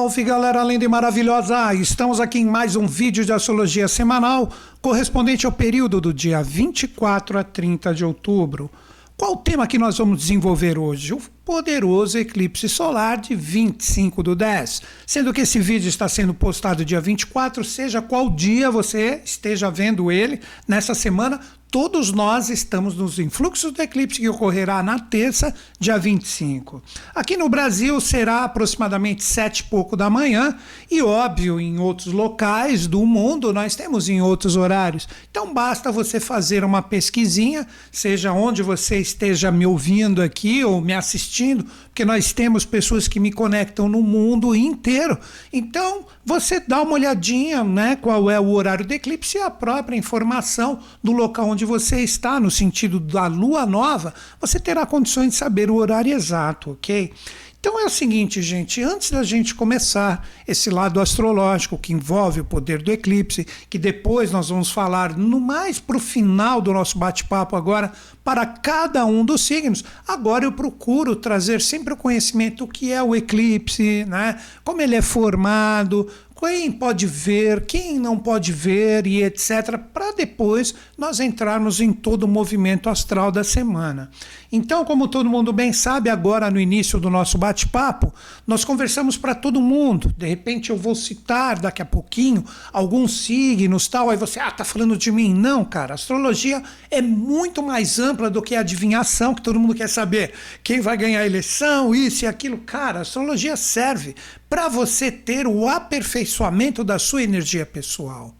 Salve galera linda e maravilhosa! Estamos aqui em mais um vídeo de astrologia semanal correspondente ao período do dia 24 a 30 de outubro. Qual o tema que nós vamos desenvolver hoje? O poderoso eclipse solar de 25 do 10. Sendo que esse vídeo está sendo postado dia 24, seja qual dia você esteja vendo ele nessa semana, todos nós estamos nos influxos do eclipse que ocorrerá na terça, dia 25. Aqui no Brasil será aproximadamente sete e pouco da manhã e óbvio em outros locais do mundo nós temos em outros horários. Então basta você fazer uma pesquisinha, seja onde você esteja me ouvindo aqui ou me assistindo, porque nós temos pessoas que me conectam no mundo inteiro. Então você dá uma olhadinha, né, qual é o horário do eclipse e a própria informação do local onde onde você está, no sentido da lua nova, você terá condições de saber o horário exato, ok? Então é o seguinte, gente, antes da gente começar esse lado astrológico que envolve o poder do eclipse, que depois nós vamos falar no mais para o final do nosso bate-papo agora, para cada um dos signos, agora eu procuro trazer sempre o conhecimento do que é o eclipse, né? como ele é formado, quem pode ver, quem não pode ver e etc., para depois nós entrarmos em todo o movimento astral da semana. Então, como todo mundo bem sabe, agora no início do nosso bate-papo, nós conversamos para todo mundo. De repente eu vou citar daqui a pouquinho alguns signos, tal, aí você, ah, tá falando de mim. Não, cara, astrologia é muito mais ampla do que a adivinhação, que todo mundo quer saber quem vai ganhar a eleição, isso e aquilo. Cara, astrologia serve para você ter o aperfeiçoamento da sua energia pessoal.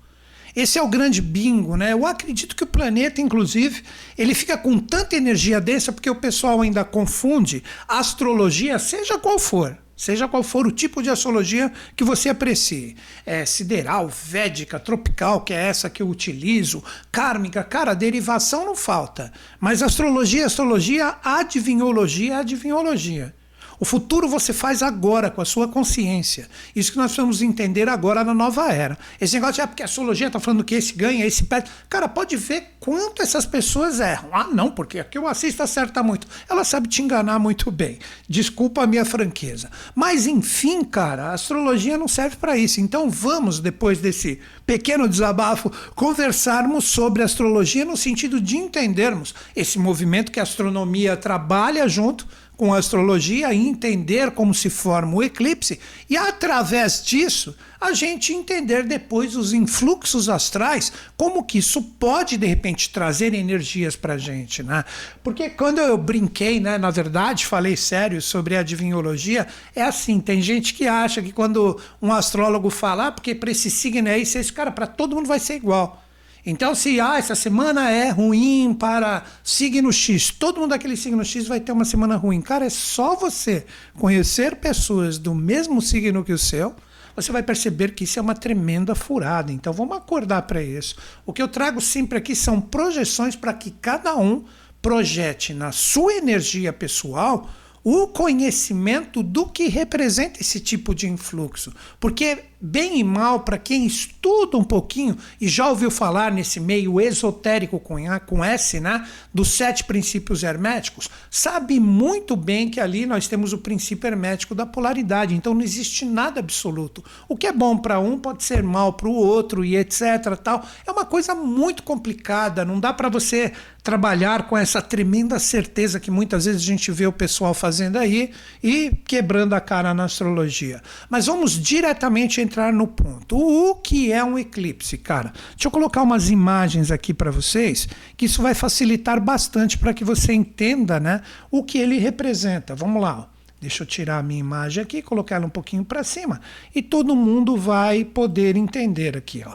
Esse é o grande bingo, né? Eu acredito que o planeta, inclusive, ele fica com tanta energia densa porque o pessoal ainda confunde astrologia, seja qual for. Seja qual for o tipo de astrologia que você aprecie. É sideral, védica, tropical, que é essa que eu utilizo, kármica, cara, derivação não falta. Mas astrologia, astrologia, adivinhologia, adivinhologia. O futuro você faz agora, com a sua consciência. Isso que nós precisamos entender agora na nova era. Esse negócio de, ah, porque a astrologia está falando que esse ganha, esse perde. Cara, pode ver quanto essas pessoas erram. Ah, não, porque aqui eu assisto acerta muito. Ela sabe te enganar muito bem. Desculpa a minha franqueza. Mas, enfim, cara, a astrologia não serve para isso. Então vamos, depois desse pequeno desabafo, conversarmos sobre astrologia no sentido de entendermos esse movimento que a astronomia trabalha junto com a astrologia e entender como se forma o eclipse, e através disso a gente entender depois os influxos astrais, como que isso pode de repente trazer energias para gente, né? Porque quando eu brinquei, né, na verdade, falei sério sobre a adivinhologia, é assim, tem gente que acha que quando um astrólogo fala, ah, porque para esse signo aí, esse cara, para todo mundo vai ser igual. Então, se ah, essa semana é ruim para signo X, todo mundo daquele signo X vai ter uma semana ruim. Cara, é só você conhecer pessoas do mesmo signo que o seu, você vai perceber que isso é uma tremenda furada. Então, vamos acordar para isso. O que eu trago sempre aqui são projeções para que cada um projete na sua energia pessoal o conhecimento do que representa esse tipo de influxo. Porque bem e mal, para quem estuda um pouquinho e já ouviu falar nesse meio esotérico com, com S, né, dos sete princípios herméticos, sabe muito bem que ali nós temos o princípio hermético da polaridade. Então não existe nada absoluto. O que é bom para um pode ser mal para o outro e etc. Tal. É uma coisa muito complicada. Não dá para você trabalhar com essa tremenda certeza que muitas vezes a gente vê o pessoal fazendo aí e quebrando a cara na astrologia. Mas vamos diretamente entrar no ponto. O que é um eclipse, cara? Deixa eu colocar umas imagens aqui para vocês, que isso vai facilitar bastante para que você entenda, né, o que ele representa. Vamos lá. Deixa eu tirar a minha imagem aqui, colocar ela um pouquinho para cima e todo mundo vai poder entender aqui, ó.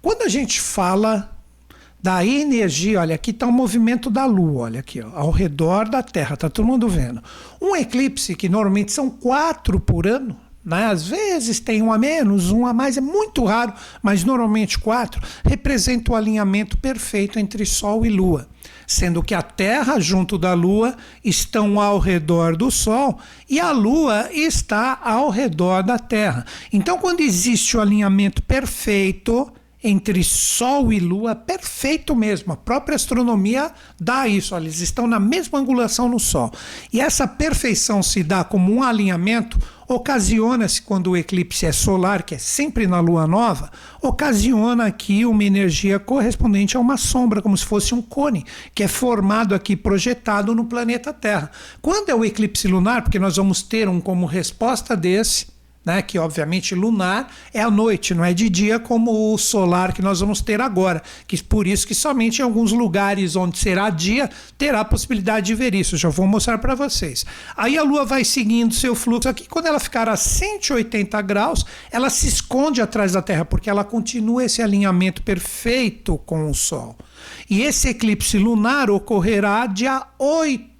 Quando a gente fala da energia, olha, aqui está o movimento da Lua, olha aqui, ó, ao redor da Terra, tá todo mundo vendo. Um eclipse, que normalmente são quatro por ano, né? Às vezes tem um a menos, um a mais, é muito raro, mas normalmente quatro, representa o alinhamento perfeito entre Sol e Lua. Sendo que a Terra, junto da Lua, estão ao redor do Sol e a Lua está ao redor da Terra. Então, quando existe o alinhamento perfeito, entre Sol e Lua perfeito mesmo. A própria astronomia dá isso, olha, eles estão na mesma angulação no Sol. E essa perfeição se dá como um alinhamento ocasiona-se quando o eclipse é solar, que é sempre na lua nova, ocasiona aqui uma energia correspondente a uma sombra, como se fosse um cone, que é formado aqui, projetado no planeta Terra. Quando é o eclipse lunar, porque nós vamos ter um como resposta desse, né, que obviamente lunar é à noite, não é de dia como o solar que nós vamos ter agora, que por isso que somente em alguns lugares onde será dia terá a possibilidade de ver isso. Já vou mostrar para vocês. Aí a Lua vai seguindo seu fluxo aqui, quando ela ficar a 180 graus, ela se esconde atrás da Terra porque ela continua esse alinhamento perfeito com o Sol. E esse eclipse lunar ocorrerá dia 8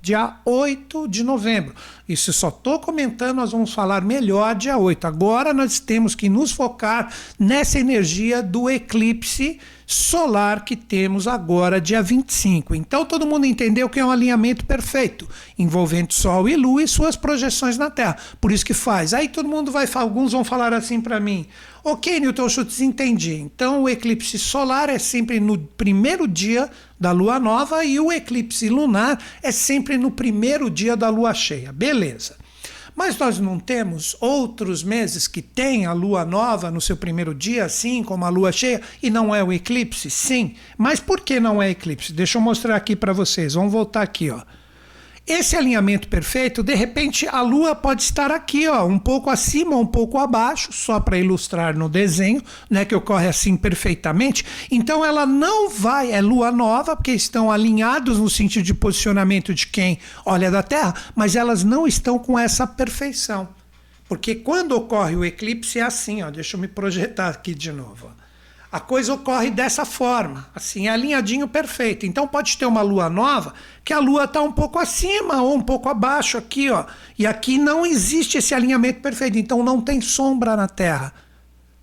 dia 8 de novembro. Isso só estou comentando, nós vamos falar melhor dia 8. Agora nós temos que nos focar nessa energia do eclipse solar que temos agora, dia 25. Então todo mundo entendeu que é um alinhamento perfeito, envolvendo Sol e Lua e suas projeções na Terra. Por isso que faz. Aí todo mundo vai, alguns vão falar assim para mim: Ok, Newton Schultz, entendi. Então o eclipse solar é sempre no primeiro dia da lua nova e o eclipse lunar é sempre no primeiro dia da lua cheia. Beleza. Mas nós não temos outros meses que tem a lua nova no seu primeiro dia, assim como a lua cheia, e não é o eclipse? Sim. Mas por que não é eclipse? Deixa eu mostrar aqui para vocês. Vamos voltar aqui, ó. Esse alinhamento perfeito, de repente a Lua pode estar aqui, ó, um pouco acima, um pouco abaixo, só para ilustrar no desenho, né, que ocorre assim perfeitamente. Então ela não vai, é Lua nova, porque estão alinhados no sentido de posicionamento de quem olha da Terra, mas elas não estão com essa perfeição. Porque quando ocorre o eclipse é assim, ó, deixa eu me projetar aqui de novo. Ó a coisa ocorre dessa forma, assim, é alinhadinho perfeito. Então pode ter uma lua nova que a lua está um pouco acima ou um pouco abaixo aqui, ó. E aqui não existe esse alinhamento perfeito, então não tem sombra na Terra.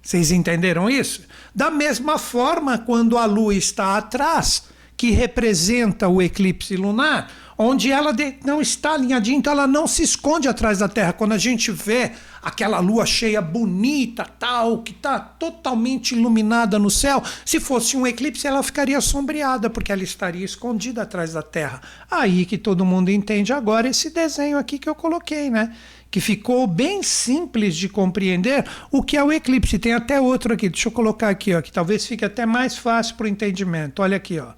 Vocês entenderam isso? Da mesma forma, quando a lua está atrás, que representa o eclipse lunar, onde ela não está alinhadinha, então ela não se esconde atrás da Terra. Quando a gente vê aquela lua cheia bonita, tal, que está totalmente iluminada no céu, se fosse um eclipse ela ficaria sombreada, porque ela estaria escondida atrás da Terra. Aí que todo mundo entende agora esse desenho aqui que eu coloquei, né? que ficou bem simples de compreender o que é o eclipse. Tem até outro aqui, deixa eu colocar aqui, ó, que talvez fique até mais fácil para o entendimento. Olha aqui, ó.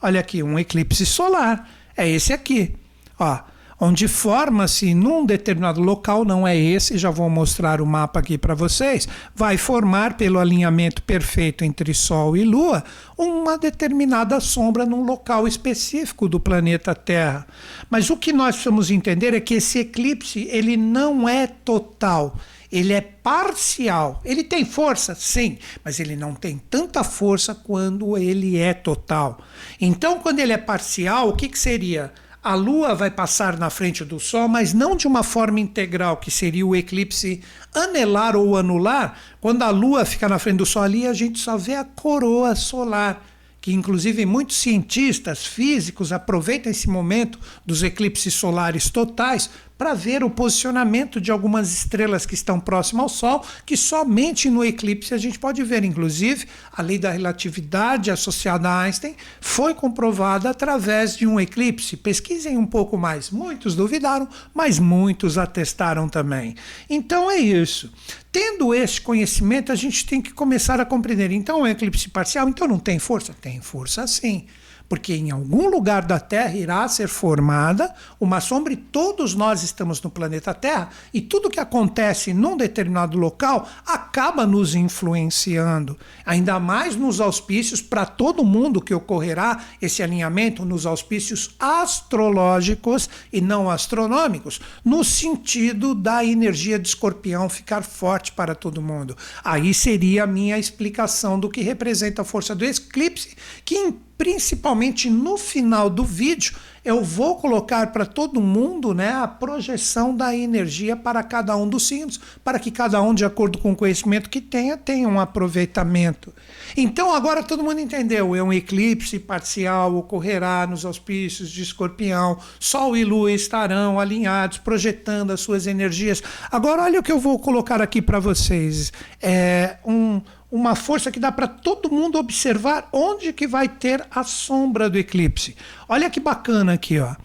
Olha aqui, um eclipse solar. É esse aqui. Ó, onde forma-se num determinado local, não é esse, já vou mostrar o mapa aqui para vocês, vai formar pelo alinhamento perfeito entre Sol e Lua uma determinada sombra num local específico do planeta Terra. Mas o que nós precisamos entender é que esse eclipse ele não é total ele é parcial. Ele tem força, sim, mas ele não tem tanta força quando ele é total. Então, quando ele é parcial, o que, que seria? A Lua vai passar na frente do Sol, mas não de uma forma integral, que seria o eclipse anelar ou anular. Quando a Lua fica na frente do Sol ali, a gente só vê a coroa solar que inclusive muitos cientistas físicos aproveitam esse momento dos eclipses solares totais para ver o posicionamento de algumas estrelas que estão próximas ao Sol, que somente no eclipse a gente pode ver. Inclusive, a lei da relatividade associada a Einstein foi comprovada através de um eclipse. Pesquisem um pouco mais. Muitos duvidaram, mas muitos atestaram também. Então é isso. Tendo esse conhecimento, a gente tem que começar a compreender. Então, o eclipse parcial, então não tem força? Tem força sim porque em algum lugar da Terra irá ser formada uma sombra e todos nós estamos no planeta Terra e tudo que acontece num determinado local acaba nos influenciando, ainda mais nos auspícios para todo mundo que ocorrerá esse alinhamento nos auspícios astrológicos e não astronômicos, no sentido da energia de escorpião ficar forte para todo mundo. Aí seria a minha explicação do que representa a força do eclipse, que principalmente no final do vídeo, eu vou colocar para todo mundo né, a projeção da energia para cada um dos signos, para que cada um, de acordo com o conhecimento que tenha, tenha um aproveitamento. Então, agora todo mundo entendeu: é um eclipse parcial ocorrerá nos auspícios de escorpião, Sol e Lua estarão alinhados, projetando as suas energias. Agora, olha o que eu vou colocar aqui para vocês: é um uma força que dá para todo mundo observar onde que vai ter a sombra do eclipse. Olha que bacana aqui, ó.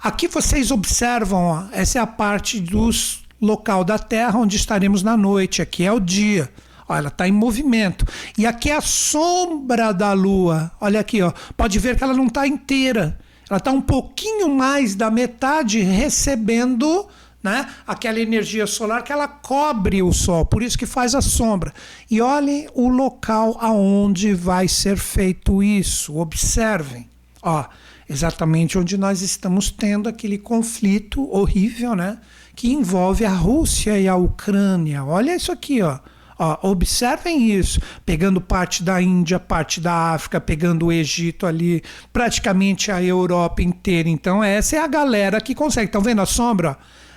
Aqui vocês observam, ó, essa é a parte dos local da Terra onde estaremos na noite. Aqui é o dia. Olha, ela está em movimento. E aqui é a sombra da Lua. Olha aqui, ó. Pode ver que ela não está inteira. Ela está um pouquinho mais da metade recebendo né, aquela energia solar que ela cobre o Sol, por isso que faz a sombra. E olhem o local aonde vai ser feito isso. Observem. Ó, exatamente onde nós estamos tendo aquele conflito horrível, né? Que envolve a Rússia e a Ucrânia. Olha isso aqui, ó. Ó, observem isso, pegando parte da Índia, parte da África, pegando o Egito ali, praticamente a Europa inteira. Então, essa é a galera que consegue. Estão vendo a sombra?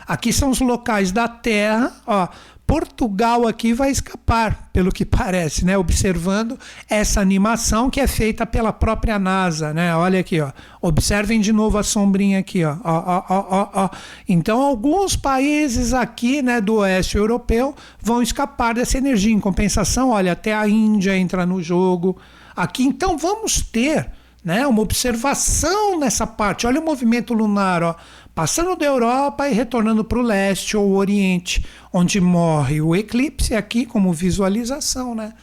Aqui são os locais da Terra, ó, Portugal aqui vai escapar, pelo que parece, né? Observando essa animação que é feita pela própria NASA, né? Olha aqui, ó. Observem de novo a sombrinha aqui, ó. Ó, ó, ó, ó. Então, alguns países aqui, né, do oeste europeu vão escapar dessa energia. Em compensação, olha, até a Índia entra no jogo. Aqui, então, vamos ter né, uma observação nessa parte. Olha o movimento lunar, ó passando da Europa e retornando para o leste ou o Oriente, onde morre o eclipse aqui como visualização, né?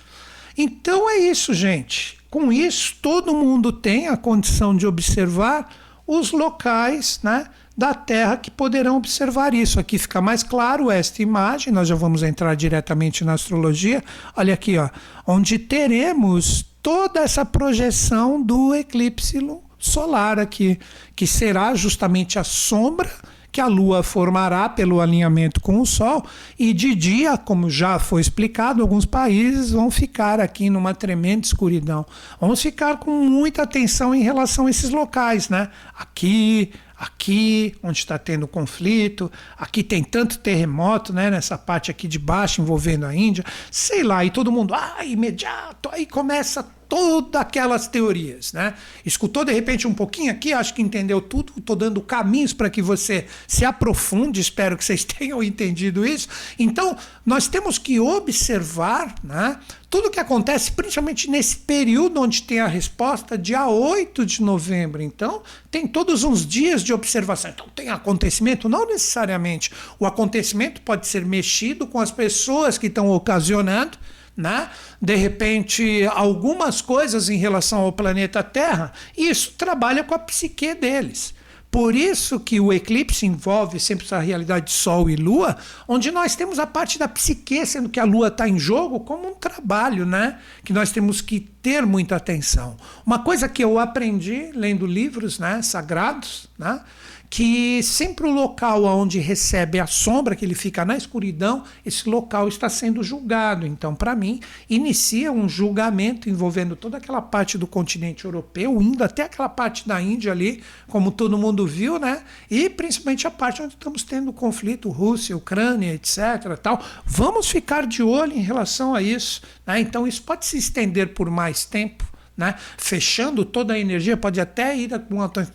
Então é isso, gente. Com isso, todo mundo tem a condição de observar os locais, né? da Terra que poderão observar isso. Aqui fica mais claro esta imagem, nós já vamos entrar diretamente na astrologia. Olha aqui, ó, onde teremos toda essa projeção do eclipse solar aqui, que será justamente a sombra que a Lua formará pelo alinhamento com o Sol, e de dia, como já foi explicado, alguns países vão ficar aqui numa tremenda escuridão. Vamos ficar com muita atenção em relação a esses locais, né? Aqui, aqui onde está tendo conflito, aqui tem tanto terremoto, né, nessa parte aqui de baixo envolvendo a Índia, sei lá, e todo mundo, ah, imediato, aí começa todas aquelas teorias, né? Escutou de repente um pouquinho aqui, acho que entendeu tudo, estou dando caminhos para que você se aprofunde, espero que vocês tenham entendido isso. Então, nós temos que observar, né? Tudo que acontece, principalmente nesse período onde tem a resposta, dia 8 de novembro. Então, tem todos uns dias de observação. Então, tem acontecimento? Não necessariamente. O acontecimento pode ser mexido com as pessoas que estão ocasionando né? de repente, algumas coisas em relação ao planeta Terra, e isso trabalha com a psique deles. Por isso que o eclipse envolve sempre essa realidade de Sol e Lua, onde nós temos a parte da psique, sendo que a Lua está em jogo, como um trabalho, né? Que nós temos que ter muita atenção. Uma coisa que eu aprendi lendo livros né, sagrados, né? Que sempre o local onde recebe a sombra, que ele fica na escuridão, esse local está sendo julgado. Então, para mim, inicia um julgamento envolvendo toda aquela parte do continente europeu, indo até aquela parte da Índia ali, como todo mundo viu, né? E principalmente a parte onde estamos tendo conflito, Rússia, Ucrânia, etc. Tal. Vamos ficar de olho em relação a isso. Né? Então, isso pode se estender por mais tempo né? fechando toda a energia, pode até ir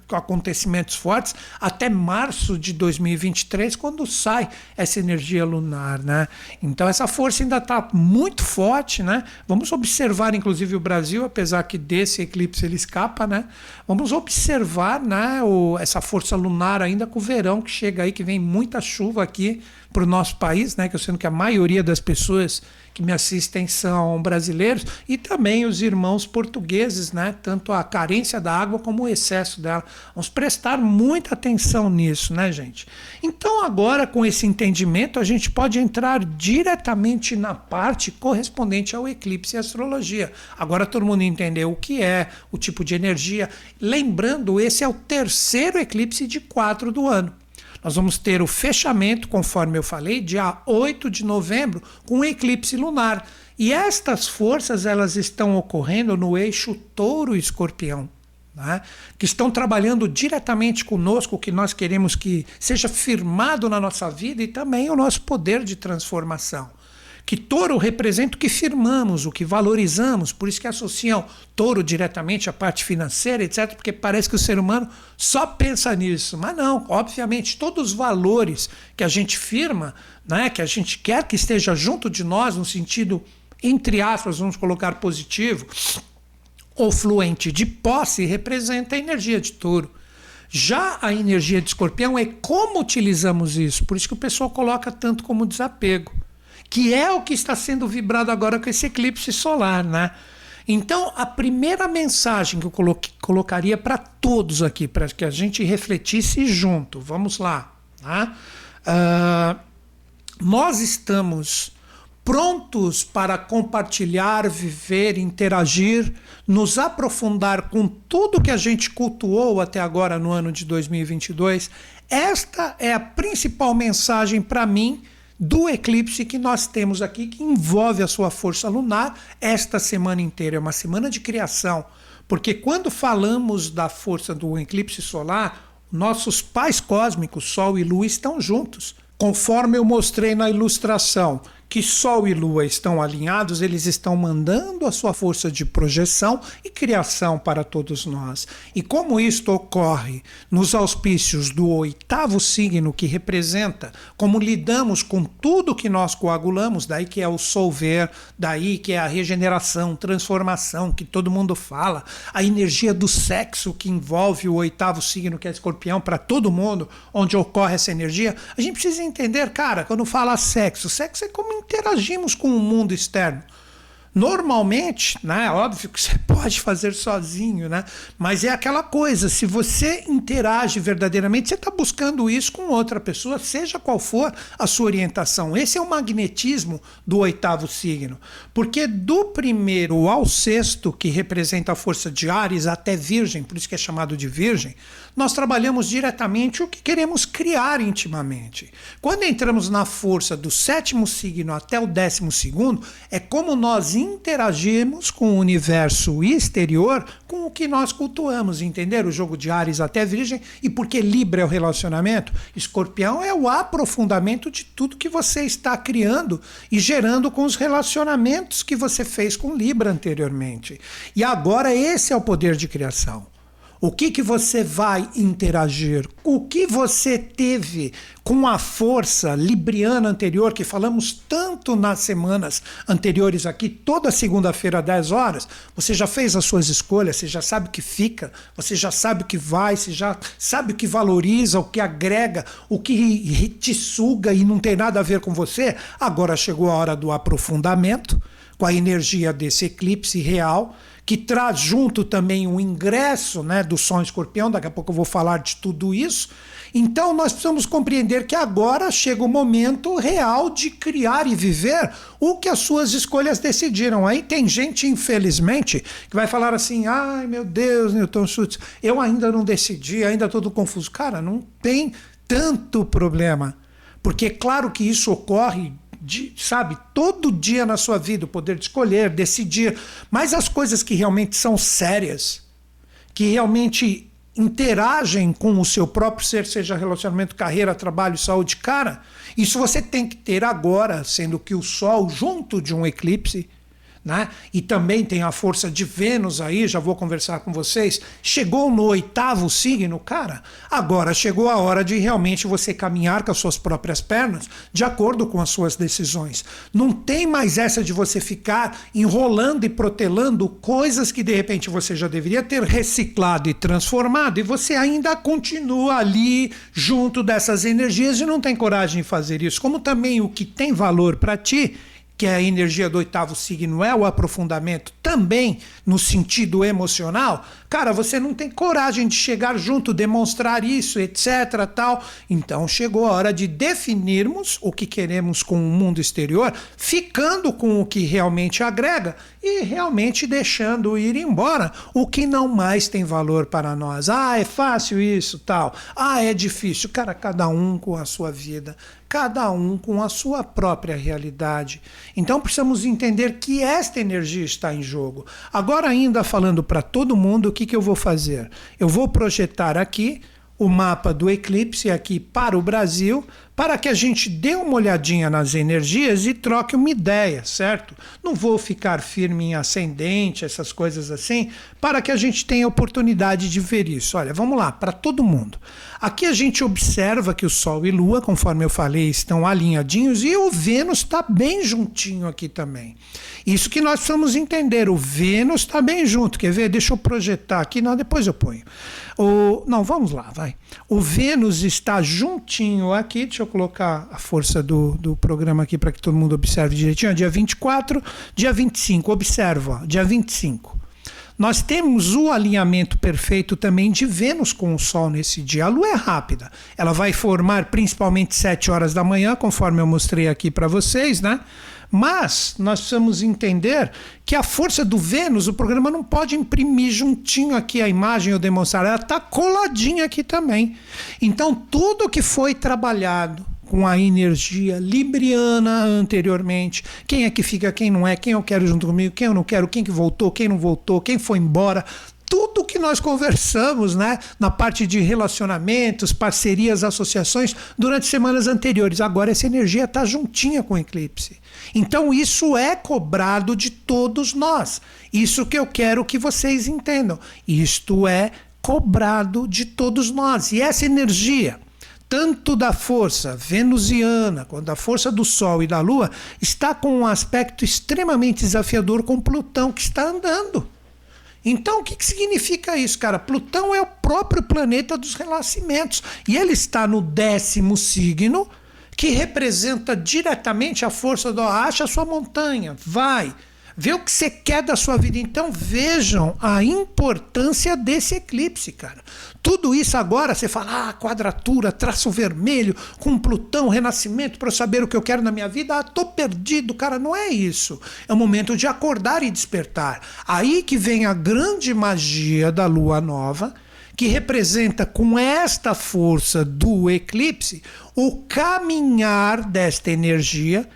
com acontecimentos fortes até março de 2023, quando sai essa energia lunar. Né? Então essa força ainda está muito forte. Né? Vamos observar, inclusive, o Brasil, apesar que desse eclipse ele escapa, né? vamos observar né, o, essa força lunar ainda com o verão que chega aí, que vem muita chuva aqui para o nosso país, né? Que eu sendo que a maioria das pessoas que me assistem são brasileiros e também os irmãos portugueses, né? Tanto a carência da água como o excesso dela. Vamos prestar muita atenção nisso, né, gente? Então, agora com esse entendimento, a gente pode entrar diretamente na parte correspondente ao eclipse e astrologia. Agora todo mundo entendeu o que é, o tipo de energia. Lembrando, esse é o terceiro eclipse de quatro do ano. Nós vamos ter o fechamento, conforme eu falei, dia 8 de novembro, com um eclipse lunar. E estas forças elas estão ocorrendo no eixo touro-escorpião. Né? que estão trabalhando diretamente conosco, que nós queremos que seja firmado na nossa vida e também o nosso poder de transformação que touro representa o que firmamos, o que valorizamos, por isso que associam touro diretamente à parte financeira, etc., porque parece que o ser humano só pensa nisso. Mas não, obviamente, todos os valores que a gente firma, né, que a gente quer que esteja junto de nós, no sentido entre aspas, vamos colocar positivo, ou fluente de posse, representa a energia de touro. Já a energia de escorpião é como utilizamos isso, por isso que o pessoal coloca tanto como desapego, que é o que está sendo vibrado agora com esse eclipse solar, né? Então, a primeira mensagem que eu colocaria para todos aqui, para que a gente refletisse junto, vamos lá. Uh, nós estamos prontos para compartilhar, viver, interagir, nos aprofundar com tudo que a gente cultuou até agora no ano de 2022. Esta é a principal mensagem para mim do eclipse que nós temos aqui, que envolve a sua força lunar esta semana inteira. É uma semana de criação, porque quando falamos da força do eclipse solar, nossos pais cósmicos, Sol e Lua, estão juntos. Conforme eu mostrei na ilustração, que Sol e Lua estão alinhados, eles estão mandando a sua força de projeção e criação para todos nós. E como isto ocorre nos auspícios do oitavo signo, que representa como lidamos com tudo que nós coagulamos, daí que é o solver, daí que é a regeneração, transformação, que todo mundo fala, a energia do sexo que envolve o oitavo signo, que é escorpião, para todo mundo, onde ocorre essa energia, a gente precisa entender, cara, quando fala sexo, sexo é como interagimos com o mundo externo. Normalmente, né, óbvio que você pode fazer sozinho, né? Mas é aquela coisa, se você interage verdadeiramente, você está buscando isso com outra pessoa, seja qual for a sua orientação. Esse é o magnetismo do oitavo signo. Porque do primeiro ao sexto, que representa a força de Ares até Virgem, por isso que é chamado de Virgem, nós trabalhamos diretamente o que queremos criar intimamente. Quando entramos na força do sétimo signo até o décimo segundo, é como nós interagimos com o universo exterior com o que nós cultuamos, entender? O jogo de Ares até Virgem, e porque Libra é o relacionamento, Escorpião é o aprofundamento de tudo que você está criando e gerando com os relacionamentos que você fez com Libra anteriormente. E agora esse é o poder de criação. O que, que você vai interagir? O que você teve com a força libriana anterior, que falamos tanto nas semanas anteriores aqui, toda segunda-feira, 10 horas? Você já fez as suas escolhas, você já sabe o que fica, você já sabe o que vai, você já sabe o que valoriza, o que agrega, o que te suga e não tem nada a ver com você? Agora chegou a hora do aprofundamento com a energia desse eclipse real que traz junto também o ingresso né, do Som Escorpião, daqui a pouco eu vou falar de tudo isso. Então nós precisamos compreender que agora chega o momento real de criar e viver o que as suas escolhas decidiram. Aí tem gente, infelizmente, que vai falar assim: ai meu Deus, Newton Schultz, eu ainda não decidi, ainda estou confuso. Cara, não tem tanto problema. Porque, claro que isso ocorre de, sabe, todo dia na sua vida, o poder de escolher, decidir, mas as coisas que realmente são sérias, que realmente interagem com o seu próprio ser, seja relacionamento, carreira, trabalho, saúde, cara, isso você tem que ter agora, sendo que o Sol, junto de um eclipse, né? E também tem a força de Vênus aí, já vou conversar com vocês. Chegou no oitavo signo, cara. Agora chegou a hora de realmente você caminhar com as suas próprias pernas, de acordo com as suas decisões. Não tem mais essa de você ficar enrolando e protelando coisas que de repente você já deveria ter reciclado e transformado e você ainda continua ali junto dessas energias e não tem coragem de fazer isso. Como também o que tem valor para ti que a energia do oitavo signo é o aprofundamento também no sentido emocional, cara, você não tem coragem de chegar junto, demonstrar isso, etc, tal. Então chegou a hora de definirmos o que queremos com o mundo exterior, ficando com o que realmente agrega e realmente deixando ir embora o que não mais tem valor para nós. Ah, é fácil isso, tal. Ah, é difícil. Cara, cada um com a sua vida cada um com a sua própria realidade. Então precisamos entender que esta energia está em jogo. Agora, ainda falando para todo mundo, o que, que eu vou fazer? Eu vou projetar aqui o mapa do eclipse aqui para o Brasil, para que a gente dê uma olhadinha nas energias e troque uma ideia, certo? Não vou ficar firme em ascendente, essas coisas assim, para que a gente tenha oportunidade de ver isso. Olha, vamos lá, para todo mundo. Aqui a gente observa que o Sol e Lua, conforme eu falei, estão alinhadinhos e o Vênus está bem juntinho aqui também. Isso que nós precisamos entender. O Vênus está bem junto. Quer ver? Deixa eu projetar aqui. Não, depois eu ponho. O, não, vamos lá, vai. O Vênus está juntinho aqui. Deixa eu colocar a força do, do programa aqui para que todo mundo observe direitinho. Dia 24, dia 25. Observa, dia 25. Nós temos o alinhamento perfeito também de Vênus com o Sol nesse dia. A Lua é rápida. Ela vai formar principalmente 7 horas da manhã, conforme eu mostrei aqui para vocês, né? Mas nós precisamos entender que a força do Vênus, o programa não pode imprimir juntinho aqui a imagem ou demonstrar, ela está coladinha aqui também. Então, tudo que foi trabalhado com a energia libriana anteriormente, quem é que fica, quem não é, quem eu quero junto comigo, quem eu não quero, quem que voltou, quem não voltou, quem foi embora, tudo que nós conversamos, né, na parte de relacionamentos, parcerias, associações durante semanas anteriores. Agora essa energia está juntinha com o eclipse. Então isso é cobrado de todos nós. Isso que eu quero que vocês entendam. Isto é cobrado de todos nós. E essa energia, tanto da força venusiana quanto da força do Sol e da Lua, está com um aspecto extremamente desafiador com Plutão que está andando. Então, o que, que significa isso, cara? Plutão é o próprio planeta dos renascimentos. E ele está no décimo signo, que representa diretamente a força do acha a sua montanha, vai, vê o que você quer da sua vida. Então vejam a importância desse eclipse, cara. Tudo isso agora você fala, ah, quadratura, traço vermelho, com Plutão, renascimento, para eu saber o que eu quero na minha vida. Ah, tô perdido, cara. Não é isso. É o momento de acordar e despertar. Aí que vem a grande magia da lua nova que representa com esta força do eclipse o caminhar desta energia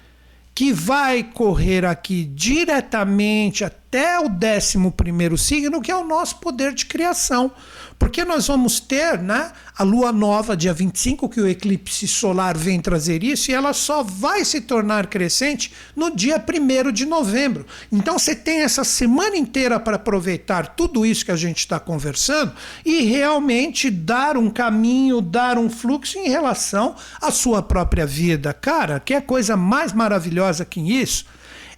que vai correr aqui diretamente até o 11 signo, que é o nosso poder de criação. Porque nós vamos ter né, a lua nova, dia 25, que o eclipse solar vem trazer isso, e ela só vai se tornar crescente no dia 1 de novembro. Então você tem essa semana inteira para aproveitar tudo isso que a gente está conversando e realmente dar um caminho, dar um fluxo em relação à sua própria vida. Cara, que é coisa mais maravilhosa que isso?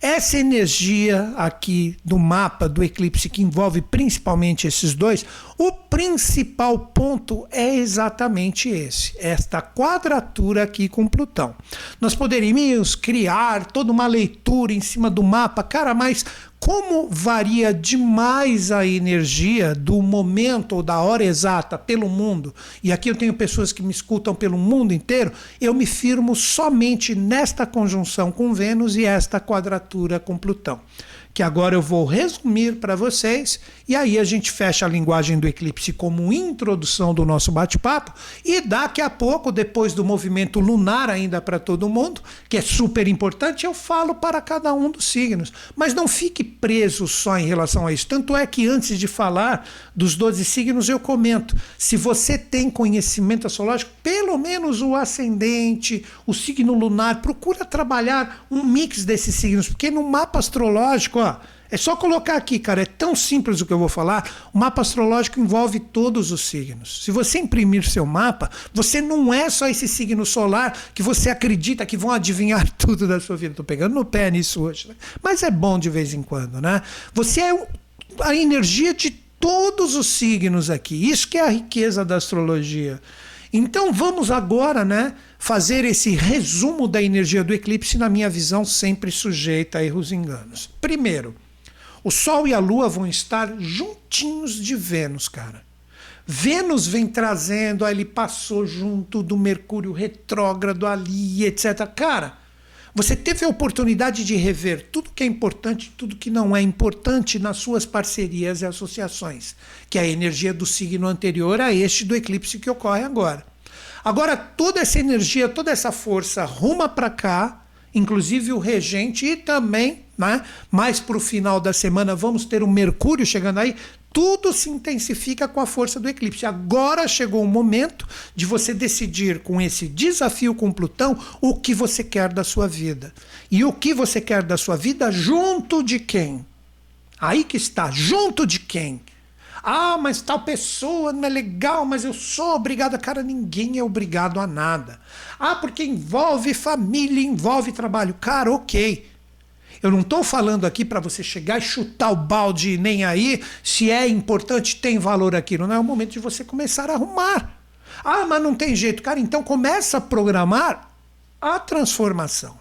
Essa energia aqui do mapa do eclipse, que envolve principalmente esses dois, o principal ponto é exatamente esse: esta quadratura aqui com Plutão. Nós poderíamos criar toda uma leitura em cima do mapa, cara, mas como varia demais a energia do momento ou da hora exata pelo mundo, e aqui eu tenho pessoas que me escutam pelo mundo inteiro, eu me firmo somente nesta conjunção com Vênus e esta quadratura com Plutão que agora eu vou resumir para vocês, e aí a gente fecha a linguagem do eclipse como introdução do nosso bate-papo, e daqui a pouco, depois do movimento lunar ainda para todo mundo, que é super importante, eu falo para cada um dos signos. Mas não fique preso só em relação a isso. Tanto é que antes de falar dos 12 signos, eu comento: se você tem conhecimento astrológico, pelo menos o ascendente, o signo lunar, procura trabalhar um mix desses signos, porque no mapa astrológico, é só colocar aqui, cara, é tão simples o que eu vou falar. O mapa astrológico envolve todos os signos. Se você imprimir seu mapa, você não é só esse signo solar que você acredita que vão adivinhar tudo da sua vida. Estou pegando no pé nisso hoje, né? mas é bom de vez em quando, né? Você é a energia de todos os signos aqui. Isso que é a riqueza da astrologia. Então vamos agora, né, fazer esse resumo da energia do eclipse na minha visão sempre sujeita a erros e enganos. Primeiro, o Sol e a Lua vão estar juntinhos de Vênus, cara. Vênus vem trazendo, aí ele passou junto do Mercúrio retrógrado ali, etc. Cara, você teve a oportunidade de rever tudo que é importante, tudo que não é importante nas suas parcerias e associações, que é a energia do signo anterior a este do eclipse que ocorre agora. Agora, toda essa energia, toda essa força ruma para cá, inclusive o regente e também né? mais para o final da semana vamos ter o Mercúrio chegando aí. Tudo se intensifica com a força do eclipse. Agora chegou o momento de você decidir com esse desafio com Plutão o que você quer da sua vida. E o que você quer da sua vida junto de quem? Aí que está, junto de quem? Ah, mas tal pessoa não é legal, mas eu sou obrigado. Cara, ninguém é obrigado a nada. Ah, porque envolve família, envolve trabalho. Cara, ok. Eu não estou falando aqui para você chegar e chutar o balde nem aí, se é importante, tem valor aquilo. Não é o momento de você começar a arrumar. Ah, mas não tem jeito. Cara, então começa a programar a transformação.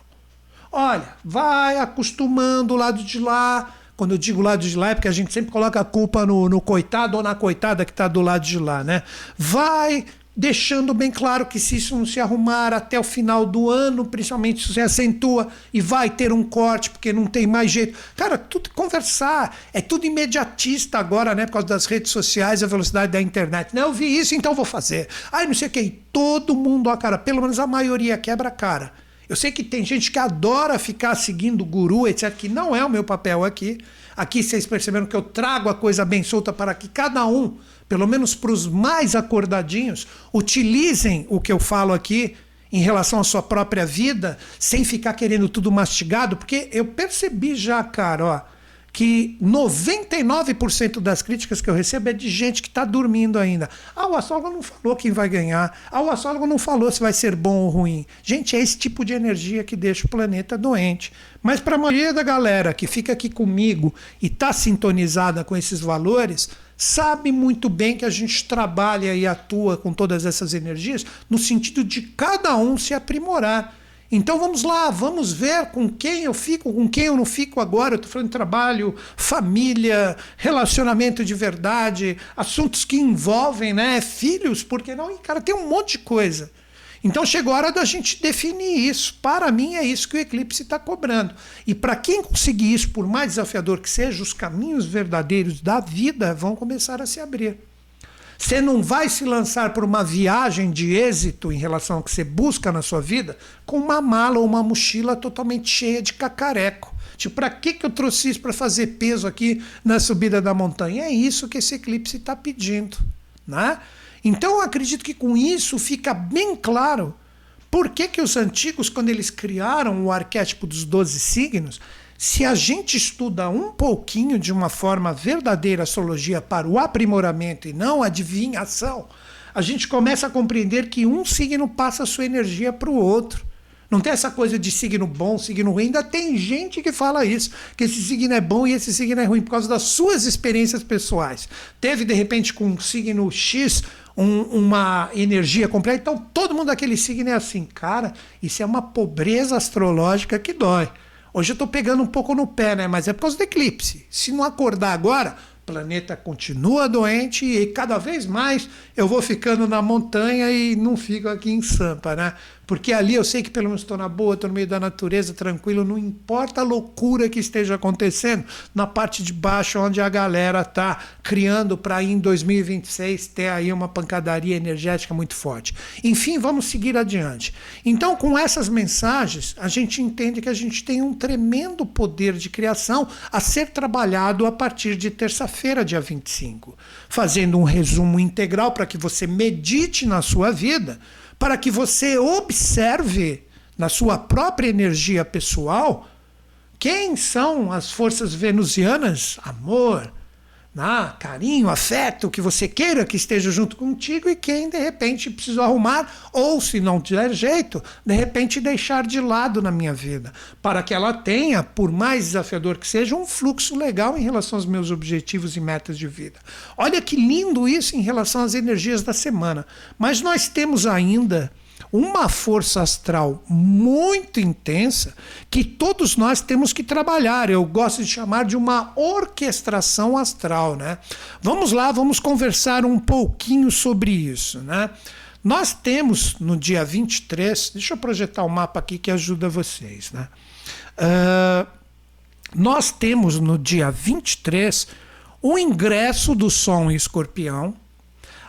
Olha, vai acostumando o lado de lá. Quando eu digo lado de lá é porque a gente sempre coloca a culpa no, no coitado ou na coitada que está do lado de lá, né? Vai deixando bem claro que se isso não se arrumar até o final do ano, principalmente se acentua e vai ter um corte porque não tem mais jeito. Cara, tudo conversar, é tudo imediatista agora, né, por causa das redes sociais, a velocidade da internet. Não, eu vi isso, então vou fazer. Ai, não sei o que, todo mundo, ó, cara, pelo menos a maioria quebra a cara. Eu sei que tem gente que adora ficar seguindo guru, etc, que não é o meu papel aqui. Aqui vocês perceberam que eu trago a coisa bem solta para que cada um pelo menos para os mais acordadinhos, utilizem o que eu falo aqui em relação à sua própria vida, sem ficar querendo tudo mastigado, porque eu percebi já, cara, ó, que 99% das críticas que eu recebo é de gente que está dormindo ainda. Ah, o astrólogo não falou quem vai ganhar. Ah, o astrólogo não falou se vai ser bom ou ruim. Gente, é esse tipo de energia que deixa o planeta doente. Mas para a maioria da galera que fica aqui comigo e está sintonizada com esses valores, sabe muito bem que a gente trabalha e atua com todas essas energias no sentido de cada um se aprimorar. Então vamos lá, vamos ver com quem eu fico, com quem eu não fico agora. Eu estou falando de trabalho, família, relacionamento de verdade, assuntos que envolvem né, filhos, porque não? E, cara, tem um monte de coisa. Então chegou a hora da gente definir isso. Para mim é isso que o eclipse está cobrando. E para quem conseguir isso, por mais desafiador que seja, os caminhos verdadeiros da vida vão começar a se abrir. Você não vai se lançar por uma viagem de êxito em relação ao que você busca na sua vida com uma mala ou uma mochila totalmente cheia de cacareco. Tipo, para que, que eu trouxe isso para fazer peso aqui na subida da montanha? É isso que esse eclipse está pedindo. Né? Então eu acredito que com isso fica bem claro por que, que os antigos, quando eles criaram o arquétipo dos 12 signos, se a gente estuda um pouquinho de uma forma verdadeira a astrologia para o aprimoramento e não adivinhação, a gente começa a compreender que um signo passa a sua energia para o outro. Não tem essa coisa de signo bom, signo ruim. Ainda tem gente que fala isso, que esse signo é bom e esse signo é ruim por causa das suas experiências pessoais. Teve, de repente, com um signo X um, uma energia completa. Então, todo mundo daquele signo é assim. Cara, isso é uma pobreza astrológica que dói. Hoje eu estou pegando um pouco no pé, né? Mas é por causa do eclipse. Se não acordar agora, o planeta continua doente e cada vez mais eu vou ficando na montanha e não fico aqui em Sampa, né? Porque ali eu sei que pelo menos estou na boa, estou no meio da natureza, tranquilo, não importa a loucura que esteja acontecendo na parte de baixo, onde a galera está criando para em 2026 ter aí uma pancadaria energética muito forte. Enfim, vamos seguir adiante. Então, com essas mensagens, a gente entende que a gente tem um tremendo poder de criação a ser trabalhado a partir de terça-feira, dia 25. Fazendo um resumo integral para que você medite na sua vida para que você observe na sua própria energia pessoal quem são as forças venusianas, amor, né? carinho, afeto, que você queira que esteja junto contigo e quem de repente precisou arrumar, ou se não tiver jeito, de repente deixar de lado na minha vida, para que ela tenha, por mais desafiador que seja, um fluxo legal em relação aos meus objetivos e metas de vida. Olha que lindo isso em relação às energias da semana. Mas nós temos ainda uma força astral muito intensa que todos nós temos que trabalhar. Eu gosto de chamar de uma orquestração astral, né? Vamos lá, vamos conversar um pouquinho sobre isso, né? Nós temos no dia 23, deixa eu projetar o um mapa aqui que ajuda vocês, né? Uh, nós temos no dia 23 o ingresso do Sol em Escorpião,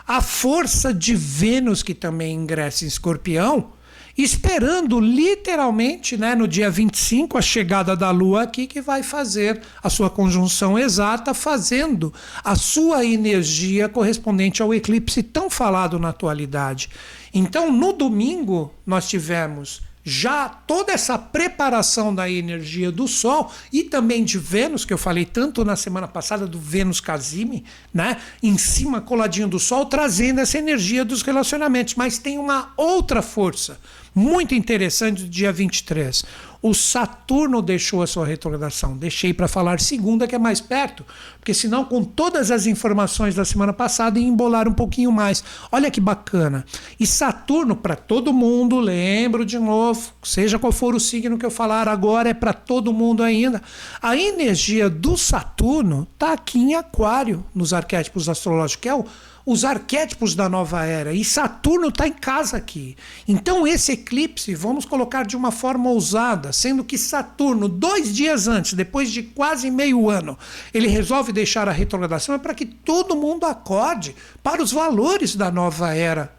a força de Vênus, que também ingressa em Escorpião, esperando literalmente, né, no dia 25, a chegada da Lua aqui, que vai fazer a sua conjunção exata, fazendo a sua energia correspondente ao eclipse tão falado na atualidade. Então, no domingo, nós tivemos já toda essa preparação da energia do Sol e também de Vênus, que eu falei tanto na semana passada do Vênus Casime, né? Em cima, coladinho do Sol, trazendo essa energia dos relacionamentos. Mas tem uma outra força muito interessante do dia 23. O Saturno deixou a sua retrogradação. Deixei para falar segunda, que é mais perto, porque senão, com todas as informações da semana passada, ia embolar um pouquinho mais. Olha que bacana. E Saturno, para todo mundo, lembro de novo, seja qual for o signo que eu falar agora, é para todo mundo ainda. A energia do Saturno está aqui em Aquário, nos arquétipos astrológicos, que é o os arquétipos da nova era. E Saturno está em casa aqui. Então, esse eclipse, vamos colocar de uma forma ousada, sendo que Saturno, dois dias antes, depois de quase meio ano, ele resolve deixar a retrogradação, é para que todo mundo acorde para os valores da nova era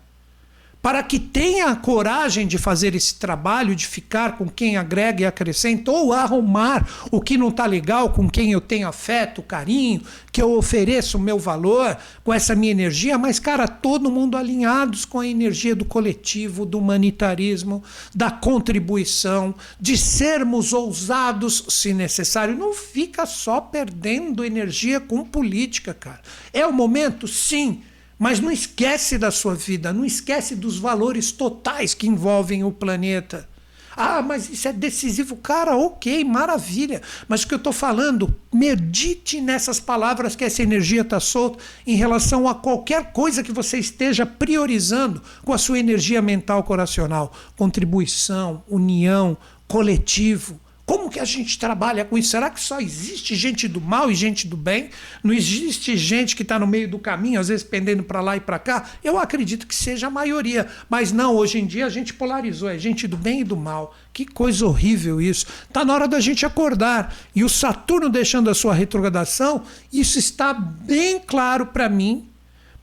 para que tenha a coragem de fazer esse trabalho, de ficar com quem agrega e acrescenta, ou arrumar o que não está legal, com quem eu tenho afeto, carinho, que eu ofereço o meu valor com essa minha energia, mas, cara, todo mundo alinhados com a energia do coletivo, do humanitarismo, da contribuição, de sermos ousados se necessário. Não fica só perdendo energia com política, cara. É o momento, sim mas não esquece da sua vida, não esquece dos valores totais que envolvem o planeta. Ah, mas isso é decisivo. Cara, ok, maravilha. Mas o que eu estou falando, medite nessas palavras que essa energia está solta em relação a qualquer coisa que você esteja priorizando com a sua energia mental coracional. Contribuição, união, coletivo como que a gente trabalha com isso? Será que só existe gente do mal e gente do bem? Não existe gente que está no meio do caminho, às vezes pendendo para lá e para cá? Eu acredito que seja a maioria. Mas não, hoje em dia a gente polarizou, é gente do bem e do mal. Que coisa horrível isso. Está na hora da gente acordar. E o Saturno deixando a sua retrogradação, isso está bem claro para mim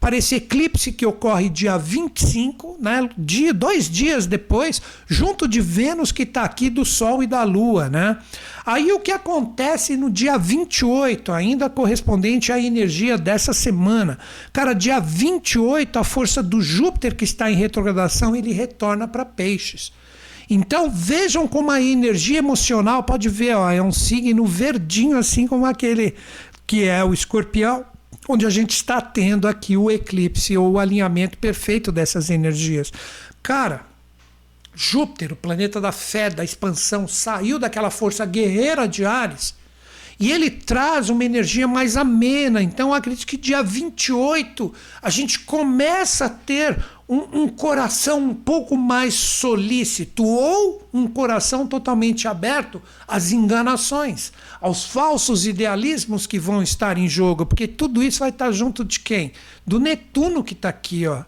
para esse eclipse que ocorre dia 25, né, dia, dois dias depois, junto de Vênus que está aqui do Sol e da Lua. Né? Aí o que acontece no dia 28, ainda correspondente à energia dessa semana? Cara, dia 28, a força do Júpiter que está em retrogradação, ele retorna para peixes. Então vejam como a energia emocional, pode ver, ó, é um signo verdinho, assim como aquele que é o escorpião, onde a gente está tendo aqui o eclipse ou o alinhamento perfeito dessas energias. Cara, Júpiter, o planeta da fé, da expansão, saiu daquela força guerreira de Ares e ele traz uma energia mais amena. Então, acredito que dia 28 a gente começa a ter um, um, coração um pouco mais solícito ou um coração totalmente aberto às enganações, aos falsos idealismos que vão estar em jogo, porque tudo isso vai estar junto de quem? Do Netuno que está aqui, ó.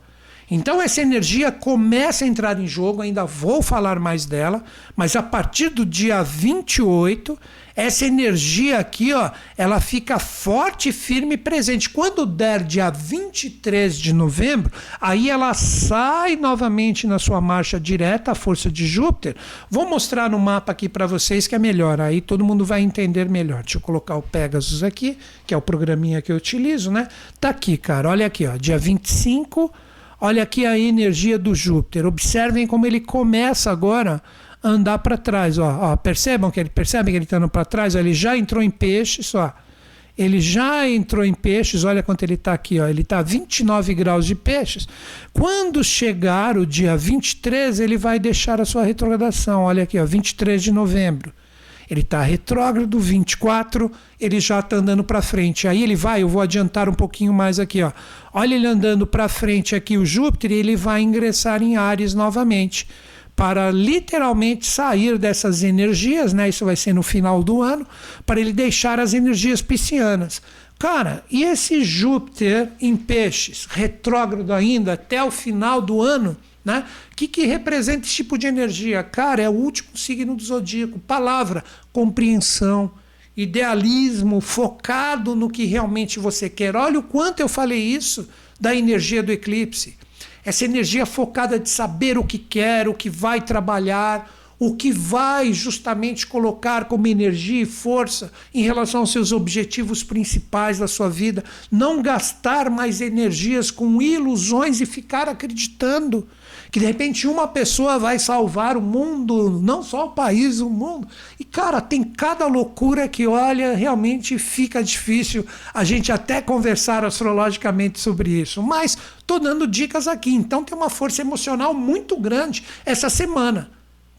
Então essa energia começa a entrar em jogo, ainda vou falar mais dela, mas a partir do dia 28, essa energia aqui, ó, ela fica forte, firme e presente. Quando der dia 23 de novembro, aí ela sai novamente na sua marcha direta, a força de Júpiter. Vou mostrar no mapa aqui para vocês que é melhor, aí todo mundo vai entender melhor. Deixa eu colocar o Pegasus aqui, que é o programinha que eu utilizo, né? Tá aqui, cara, olha aqui, ó, dia 25 Olha aqui a energia do Júpiter. Observem como ele começa agora a andar para trás. Ó, ó, percebam que ele percebem que ele está andando para trás. Ó, ele já entrou em peixes. Ó. Ele já entrou em peixes. Olha quanto ele está aqui. Ó. Ele está a 29 graus de peixes. Quando chegar o dia 23, ele vai deixar a sua retrogradação. Olha aqui, ó, 23 de novembro. Ele está retrógrado, 24, ele já está andando para frente. Aí ele vai, eu vou adiantar um pouquinho mais aqui. Ó. Olha ele andando para frente aqui, o Júpiter, ele vai ingressar em Ares novamente. Para literalmente sair dessas energias, né? Isso vai ser no final do ano, para ele deixar as energias piscianas. Cara, e esse Júpiter em peixes, retrógrado ainda até o final do ano, né? O que, que representa esse tipo de energia? Cara, é o último signo do zodíaco. Palavra, compreensão, idealismo, focado no que realmente você quer. Olha o quanto eu falei isso da energia do eclipse. Essa energia focada de saber o que quer, o que vai trabalhar, o que vai justamente colocar como energia e força em relação aos seus objetivos principais da sua vida. Não gastar mais energias com ilusões e ficar acreditando que de repente uma pessoa vai salvar o mundo, não só o país, o mundo. E cara, tem cada loucura que olha, realmente fica difícil a gente até conversar astrologicamente sobre isso. Mas tô dando dicas aqui, então tem uma força emocional muito grande essa semana.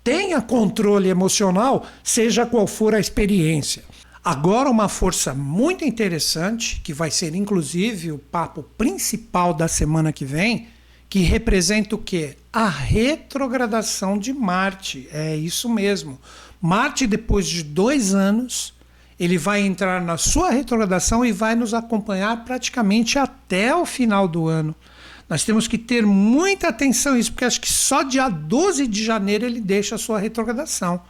Tenha controle emocional, seja qual for a experiência. Agora, uma força muito interessante, que vai ser inclusive o papo principal da semana que vem, que representa o quê? A retrogradação de Marte. É isso mesmo. Marte, depois de dois anos, ele vai entrar na sua retrogradação e vai nos acompanhar praticamente até o final do ano. Nós temos que ter muita atenção a isso, porque acho que só dia 12 de janeiro ele deixa a sua retrogradação.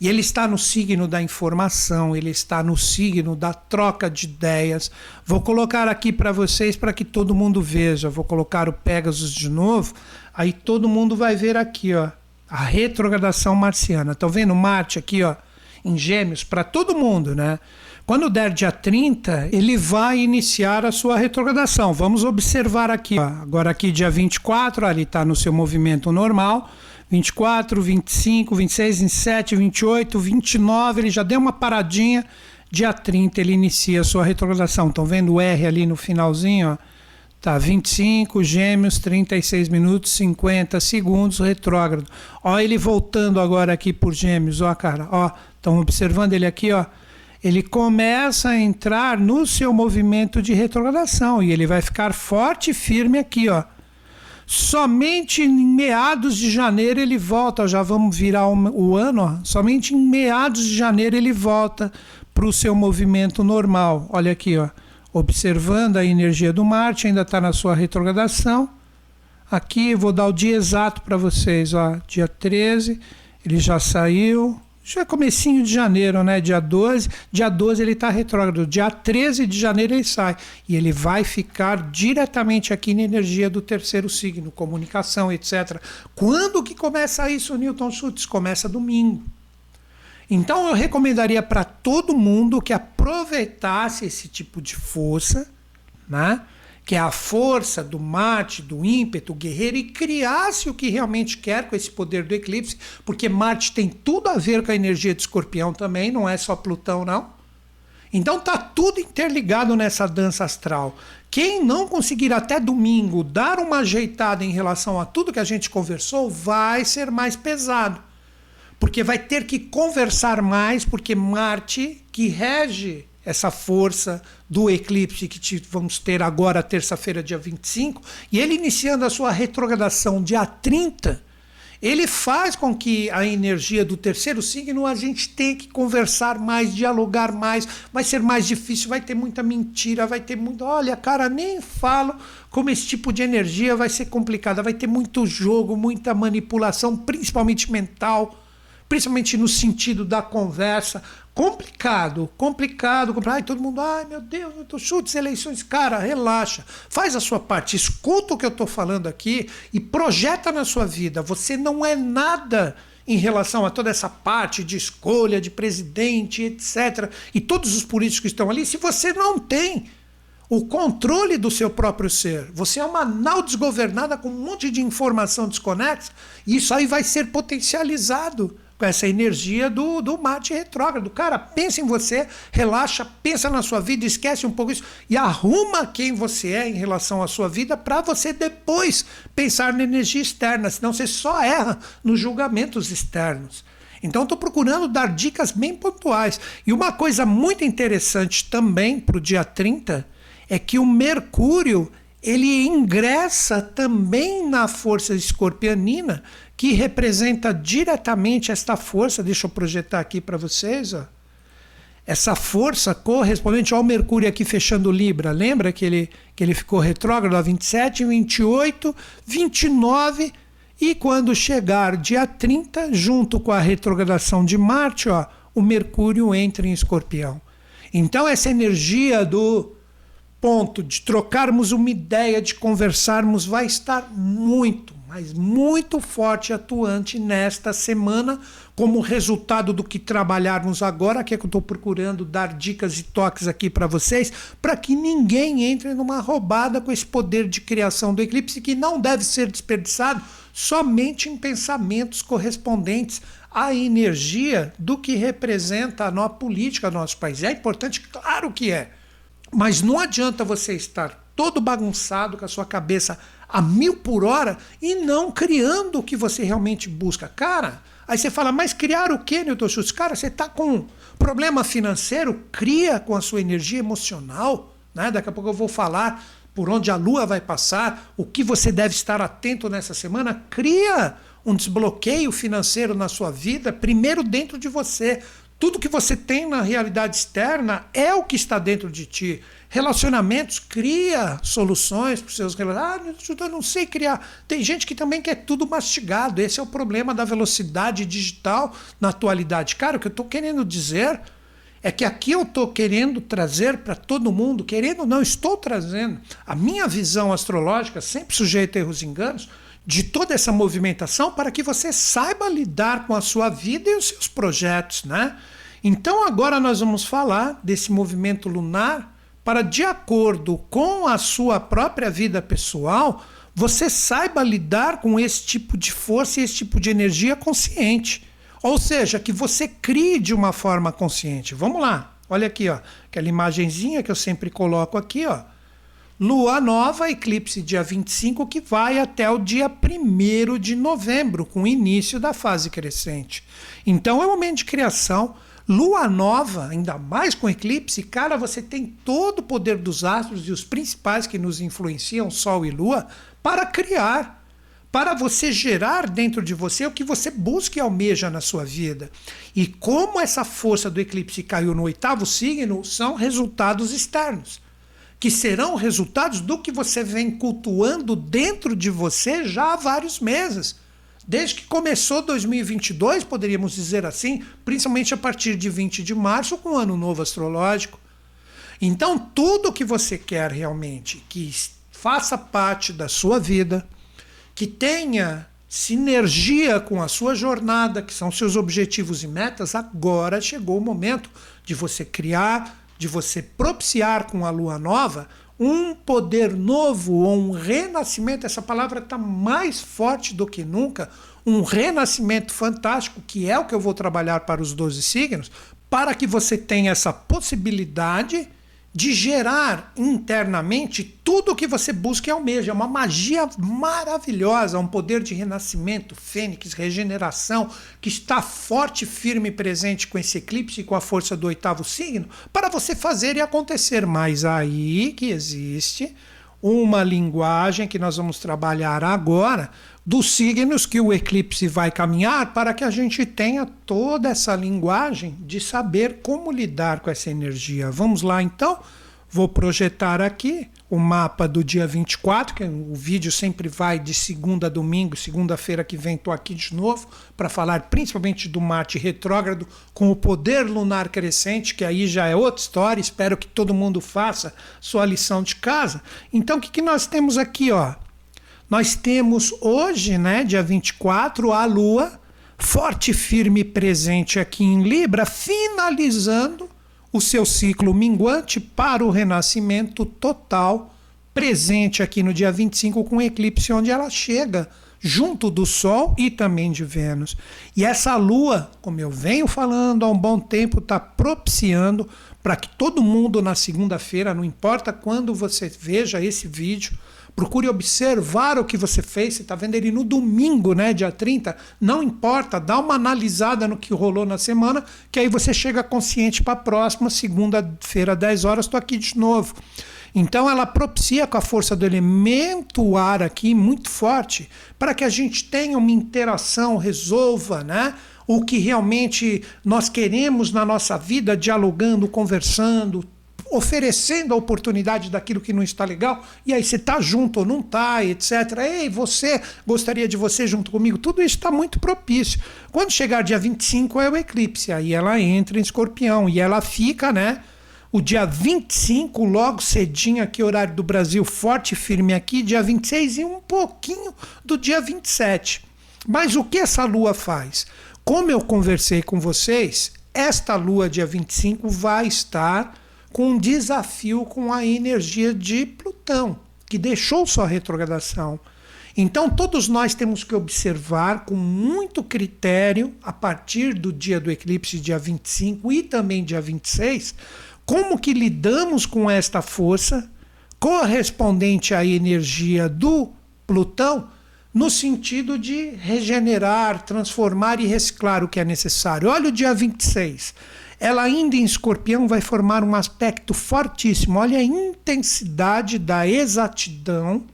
E ele está no signo da informação, ele está no signo da troca de ideias. Vou colocar aqui para vocês para que todo mundo veja. Vou colocar o Pegasus de novo, aí todo mundo vai ver aqui, ó, a retrogradação marciana. Estão vendo Marte aqui, ó, em Gêmeos para todo mundo, né? Quando der dia 30, ele vai iniciar a sua retrogradação. Vamos observar aqui, ó. agora aqui dia 24, ali está no seu movimento normal. 24, 25, 26, 27, 28, 29, ele já deu uma paradinha. Dia 30 ele inicia a sua retrogradação. Estão vendo o R ali no finalzinho? Ó? Tá, 25, gêmeos, 36 minutos, 50 segundos, retrógrado. Ó, ele voltando agora aqui por gêmeos, ó, cara, ó. Estão observando ele aqui, ó. Ele começa a entrar no seu movimento de retrogradação e ele vai ficar forte e firme aqui, ó Somente em meados de janeiro ele volta, já vamos virar o ano, ó. somente em meados de janeiro ele volta para o seu movimento normal. Olha aqui, ó. observando a energia do Marte, ainda está na sua retrogradação. Aqui vou dar o dia exato para vocês, ó. dia 13, ele já saiu, já é comecinho de janeiro, né? Dia 12. Dia 12 ele está retrógrado. Dia 13 de janeiro ele sai. E ele vai ficar diretamente aqui na energia do terceiro signo, comunicação, etc. Quando que começa isso, Newton Schultz? Começa domingo. Então eu recomendaria para todo mundo que aproveitasse esse tipo de força, né? Que é a força do Marte, do ímpeto guerreiro, e criasse o que realmente quer com esse poder do eclipse, porque Marte tem tudo a ver com a energia de escorpião também, não é só Plutão, não. Então tá tudo interligado nessa dança astral. Quem não conseguir até domingo dar uma ajeitada em relação a tudo que a gente conversou, vai ser mais pesado. Porque vai ter que conversar mais, porque Marte, que rege essa força do eclipse que vamos ter agora, terça-feira, dia 25, e ele iniciando a sua retrogradação dia 30, ele faz com que a energia do terceiro signo a gente tenha que conversar mais, dialogar mais, vai ser mais difícil, vai ter muita mentira, vai ter muito. Olha, cara, nem falo como esse tipo de energia vai ser complicada, vai ter muito jogo, muita manipulação, principalmente mental principalmente no sentido da conversa. Complicado, complicado, complicado. Ai, todo mundo, ai meu Deus, eu tô chutes eleições. Cara, relaxa, faz a sua parte, escuta o que eu estou falando aqui e projeta na sua vida. Você não é nada em relação a toda essa parte de escolha de presidente, etc. E todos os políticos que estão ali, se você não tem o controle do seu próprio ser. Você é uma nau desgovernada com um monte de informação desconexa, e isso aí vai ser potencializado com essa energia do, do Marte retrógrado. Cara, pensa em você, relaxa, pensa na sua vida, esquece um pouco isso e arruma quem você é em relação à sua vida para você depois pensar na energia externa, senão você só erra nos julgamentos externos. Então, estou procurando dar dicas bem pontuais. E uma coisa muito interessante também para o dia 30 é que o Mercúrio ele ingressa também na força escorpionina que representa diretamente esta força. Deixa eu projetar aqui para vocês. Ó. Essa força correspondente ao Mercúrio aqui fechando Libra. Lembra que ele, que ele ficou retrógrado a 27, 28, 29 e quando chegar dia 30, junto com a retrogradação de Marte, ó, o Mercúrio entra em Escorpião. Então essa energia do ponto de trocarmos uma ideia, de conversarmos, vai estar muito, mas muito forte atuante nesta semana, como resultado do que trabalharmos agora, que é que eu estou procurando dar dicas e toques aqui para vocês, para que ninguém entre numa roubada com esse poder de criação do eclipse que não deve ser desperdiçado somente em pensamentos correspondentes à energia do que representa a nossa política nosso país. É importante, claro que é. Mas não adianta você estar todo bagunçado com a sua cabeça a mil por hora e não criando o que você realmente busca. Cara, aí você fala, mas criar o que, Newton Schultz? Cara, você está com problema financeiro, cria com a sua energia emocional. Né? Daqui a pouco eu vou falar por onde a lua vai passar, o que você deve estar atento nessa semana. Cria um desbloqueio financeiro na sua vida, primeiro dentro de você. Tudo que você tem na realidade externa é o que está dentro de ti. Relacionamentos, cria soluções para os seus relacionamentos. Ah, eu não sei criar. Tem gente que também quer tudo mastigado. Esse é o problema da velocidade digital na atualidade. Cara, o que eu estou querendo dizer é que aqui eu estou querendo trazer para todo mundo, querendo não, estou trazendo a minha visão astrológica, sempre sujeita a erros e enganos, de toda essa movimentação para que você saiba lidar com a sua vida e os seus projetos, né? Então agora nós vamos falar desse movimento lunar para de acordo com a sua própria vida pessoal, você saiba lidar com esse tipo de força e esse tipo de energia consciente. Ou seja, que você crie de uma forma consciente. Vamos lá. Olha aqui, ó, aquela imagenzinha que eu sempre coloco aqui, ó. Lua nova, eclipse dia 25, que vai até o dia 1 de novembro, com o início da fase crescente. Então é um momento de criação. Lua nova, ainda mais com eclipse, cara, você tem todo o poder dos astros e os principais que nos influenciam, Sol e Lua, para criar, para você gerar dentro de você o que você busca e almeja na sua vida. E como essa força do eclipse caiu no oitavo signo, são resultados externos que serão resultados do que você vem cultuando dentro de você já há vários meses. Desde que começou 2022, poderíamos dizer assim, principalmente a partir de 20 de março, com o Ano Novo Astrológico. Então, tudo que você quer realmente que faça parte da sua vida, que tenha sinergia com a sua jornada, que são seus objetivos e metas, agora chegou o momento de você criar de você propiciar com a lua nova um poder novo ou um renascimento, essa palavra está mais forte do que nunca, um renascimento fantástico, que é o que eu vou trabalhar para os 12 signos, para que você tenha essa possibilidade de gerar internamente tudo o que você busca e almeja. É uma magia maravilhosa, um poder de renascimento, fênix, regeneração, que está forte, firme e presente com esse eclipse e com a força do oitavo signo, para você fazer e acontecer. Mas aí que existe uma linguagem que nós vamos trabalhar agora dos signos que o eclipse vai caminhar para que a gente tenha toda essa linguagem de saber como lidar com essa energia. Vamos lá então? Vou projetar aqui o mapa do dia 24, que o vídeo sempre vai de segunda a domingo, segunda-feira que vem estou aqui de novo para falar principalmente do Marte retrógrado com o poder lunar crescente, que aí já é outra história, espero que todo mundo faça sua lição de casa. Então o que, que nós temos aqui, ó? Nós temos hoje, né, dia 24, a Lua forte, firme presente aqui em Libra, finalizando o seu ciclo minguante para o renascimento total, presente aqui no dia 25 com eclipse onde ela chega junto do Sol e também de Vênus. E essa lua, como eu venho falando há um bom tempo, está propiciando para que todo mundo na segunda-feira, não importa quando você veja esse vídeo, Procure observar o que você fez. Você está vendo ele no domingo, né, dia 30. Não importa, dá uma analisada no que rolou na semana, que aí você chega consciente para a próxima, segunda-feira, 10 horas, estou aqui de novo. Então ela propicia com a força do elemento ar aqui muito forte para que a gente tenha uma interação, resolva, né? O que realmente nós queremos na nossa vida, dialogando, conversando, oferecendo a oportunidade daquilo que não está legal, e aí você está junto ou não está, etc. Ei, você gostaria de você junto comigo? Tudo isso está muito propício. Quando chegar dia 25 é o eclipse, aí ela entra em escorpião e ela fica, né? O dia 25, logo cedinho aqui, horário do Brasil, forte e firme aqui, dia 26 e um pouquinho do dia 27. Mas o que essa lua faz? Como eu conversei com vocês, esta lua, dia 25, vai estar com um desafio com a energia de Plutão, que deixou sua retrogradação. Então, todos nós temos que observar com muito critério, a partir do dia do eclipse, dia 25 e também dia 26, como que lidamos com esta força correspondente à energia do Plutão, no sentido de regenerar, transformar e reciclar o que é necessário. Olha o dia 26. Ela ainda em escorpião vai formar um aspecto fortíssimo. Olha a intensidade da exatidão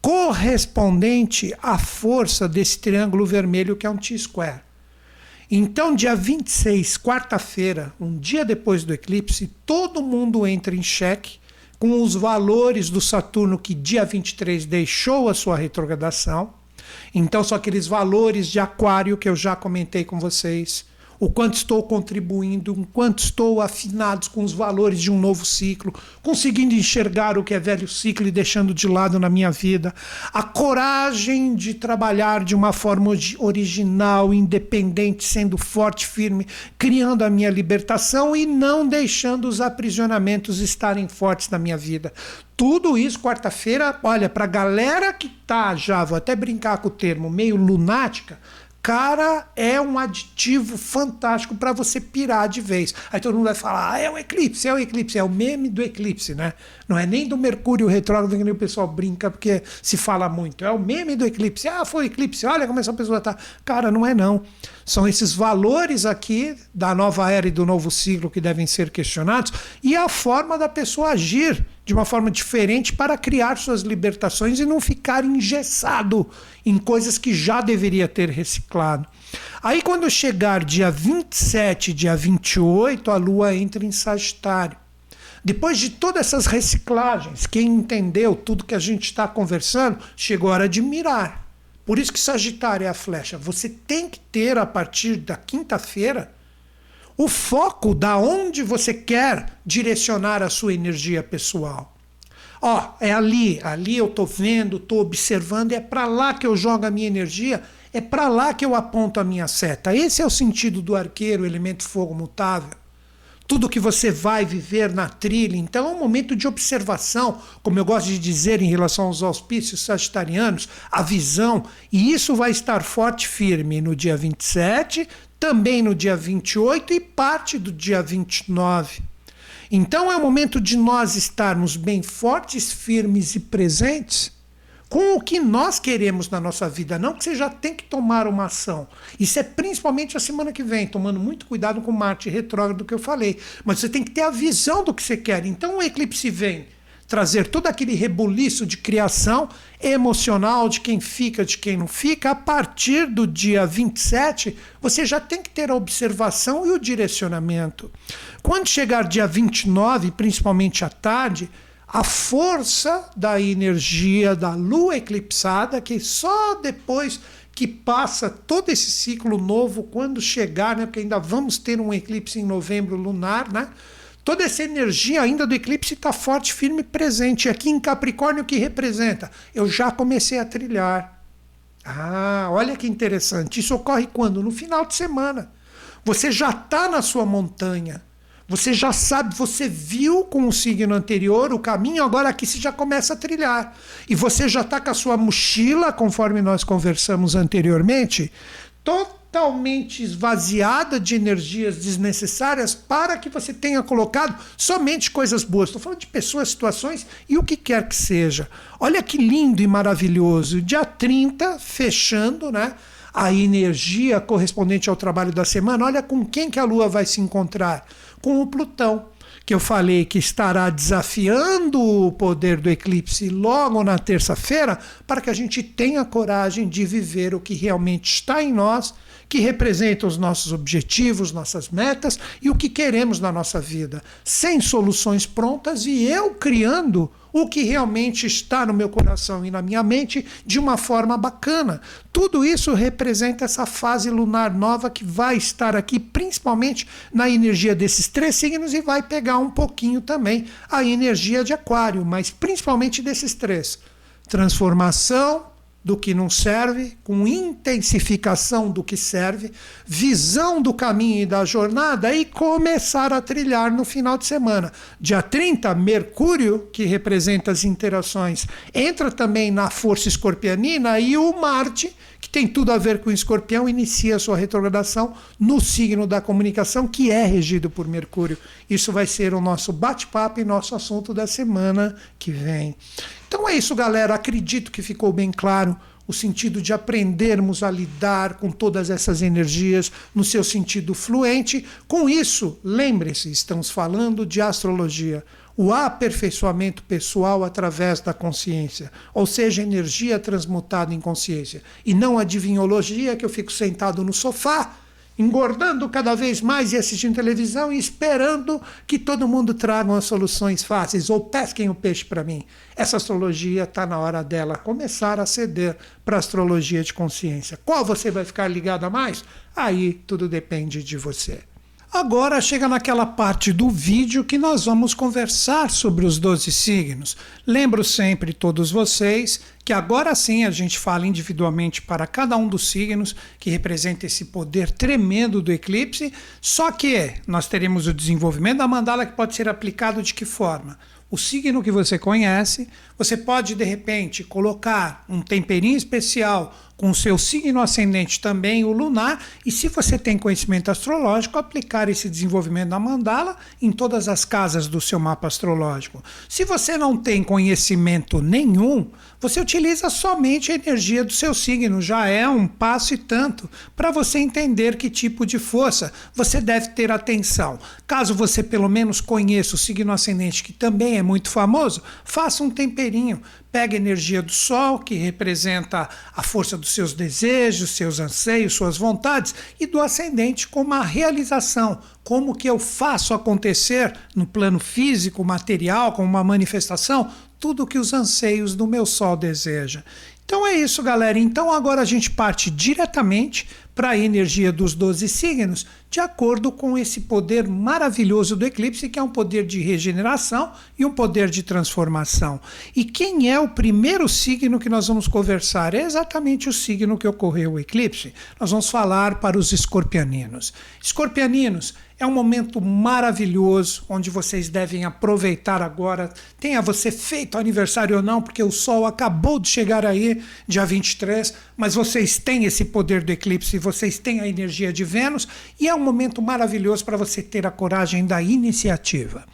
correspondente à força desse triângulo vermelho que é um T-square. Então, dia 26, quarta-feira, um dia depois do eclipse, todo mundo entra em xeque com os valores do Saturno que dia 23 deixou a sua retrogradação. Então, são aqueles valores de Aquário que eu já comentei com vocês o quanto estou contribuindo, o quanto estou afinado com os valores de um novo ciclo, conseguindo enxergar o que é velho ciclo e deixando de lado na minha vida, a coragem de trabalhar de uma forma original, independente, sendo forte, firme, criando a minha libertação e não deixando os aprisionamentos estarem fortes na minha vida. Tudo isso, quarta-feira, olha, para a galera que tá já, vou até brincar com o termo, meio lunática, Cara, é um aditivo fantástico para você pirar de vez. Aí todo mundo vai falar: ah, é o eclipse, é o eclipse, é o meme do eclipse, né? Não é nem do Mercúrio retrógrado que nem o pessoal brinca porque se fala muito. É o meme do eclipse. Ah, foi o eclipse, olha como essa pessoa tá. Cara, não é não. São esses valores aqui da nova era e do novo ciclo que devem ser questionados e a forma da pessoa agir de uma forma diferente para criar suas libertações e não ficar engessado em coisas que já deveria ter reciclado. Aí, quando chegar dia 27, dia 28, a Lua entra em Sagitário. Depois de todas essas reciclagens, quem entendeu tudo que a gente está conversando, chegou a hora de mirar. Por isso que Sagitário é a flecha. Você tem que ter, a partir da quinta-feira, o foco da onde você quer direcionar a sua energia pessoal. Ó, é ali, ali eu estou vendo, estou observando, é para lá que eu jogo a minha energia, é para lá que eu aponto a minha seta. Esse é o sentido do arqueiro, elemento fogo mutável. Tudo que você vai viver na trilha, então é um momento de observação, como eu gosto de dizer em relação aos auspícios sagitarianos, a visão, e isso vai estar forte e firme no dia 27, também no dia 28 e parte do dia 29. Então é o momento de nós estarmos bem fortes, firmes e presentes com o que nós queremos na nossa vida, não que você já tem que tomar uma ação. Isso é principalmente a semana que vem, tomando muito cuidado com Marte retrógrado que eu falei. Mas você tem que ter a visão do que você quer. Então o eclipse vem trazer todo aquele rebuliço de criação emocional de quem fica, de quem não fica, a partir do dia 27, você já tem que ter a observação e o direcionamento. Quando chegar dia 29, principalmente à tarde, a força da energia da lua eclipsada, que só depois que passa todo esse ciclo novo, quando chegar, né, porque ainda vamos ter um eclipse em novembro lunar, né? Toda essa energia ainda do eclipse está forte, firme presente. E aqui em Capricórnio, o que representa? Eu já comecei a trilhar. Ah, olha que interessante. Isso ocorre quando? No final de semana. Você já está na sua montanha. Você já sabe, você viu com o signo anterior o caminho, agora aqui você já começa a trilhar. E você já está com a sua mochila, conforme nós conversamos anteriormente, totalmente esvaziada de energias desnecessárias para que você tenha colocado somente coisas boas. Estou falando de pessoas, situações e o que quer que seja. Olha que lindo e maravilhoso. Dia 30, fechando, né? A energia correspondente ao trabalho da semana. Olha com quem que a Lua vai se encontrar. Com o Plutão que eu falei que estará desafiando o poder do eclipse logo na terça-feira, para que a gente tenha coragem de viver o que realmente está em nós, que representa os nossos objetivos, nossas metas e o que queremos na nossa vida, sem soluções prontas e eu criando o que realmente está no meu coração e na minha mente de uma forma bacana. Tudo isso representa essa fase lunar nova que vai estar aqui, principalmente na energia desses três signos, e vai pegar um pouquinho também a energia de Aquário, mas principalmente desses três: transformação, do que não serve, com intensificação do que serve, visão do caminho e da jornada e começar a trilhar no final de semana. Dia 30, Mercúrio, que representa as interações, entra também na força escorpianina e o Marte, que tem tudo a ver com o escorpião, inicia sua retrogradação no signo da comunicação, que é regido por Mercúrio. Isso vai ser o nosso bate-papo e nosso assunto da semana que vem. Então é isso, galera. Acredito que ficou bem claro o sentido de aprendermos a lidar com todas essas energias no seu sentido fluente. Com isso, lembre-se, estamos falando de astrologia. O aperfeiçoamento pessoal através da consciência, ou seja, energia transmutada em consciência, e não a adivinhologia que eu fico sentado no sofá engordando cada vez mais e assistindo televisão e esperando que todo mundo traga as soluções fáceis ou pesquem o peixe para mim. Essa astrologia está na hora dela começar a ceder para a astrologia de consciência. Qual você vai ficar ligado a mais? Aí tudo depende de você. Agora chega naquela parte do vídeo que nós vamos conversar sobre os 12 signos. Lembro sempre todos vocês que agora sim a gente fala individualmente para cada um dos signos que representa esse poder tremendo do eclipse, só que nós teremos o desenvolvimento da mandala que pode ser aplicado de que forma? o signo que você conhece, você pode de repente colocar um temperinho especial com seu signo ascendente também, o lunar, e se você tem conhecimento astrológico, aplicar esse desenvolvimento da mandala em todas as casas do seu mapa astrológico. Se você não tem conhecimento nenhum, você utiliza somente a energia do seu signo, já é um passo e tanto para você entender que tipo de força você deve ter atenção. Caso você pelo menos conheça o signo ascendente, que também é muito famoso, faça um temperinho Pega energia do Sol, que representa a força dos seus desejos, seus anseios, suas vontades, e do ascendente como a realização, como que eu faço acontecer no plano físico, material, como uma manifestação, tudo que os anseios do meu Sol deseja. Então é isso, galera. Então agora a gente parte diretamente para a energia dos 12 signos, de acordo com esse poder maravilhoso do eclipse, que é um poder de regeneração e um poder de transformação. E quem é o primeiro signo que nós vamos conversar? É exatamente o signo que ocorreu o eclipse. Nós vamos falar para os escorpianinos. Escorpianinos, é um momento maravilhoso onde vocês devem aproveitar agora. Tenha você feito aniversário ou não, porque o Sol acabou de chegar aí, dia 23, mas vocês têm esse poder do eclipse, vocês têm a energia de Vênus, e é um momento maravilhoso para você ter a coragem da iniciativa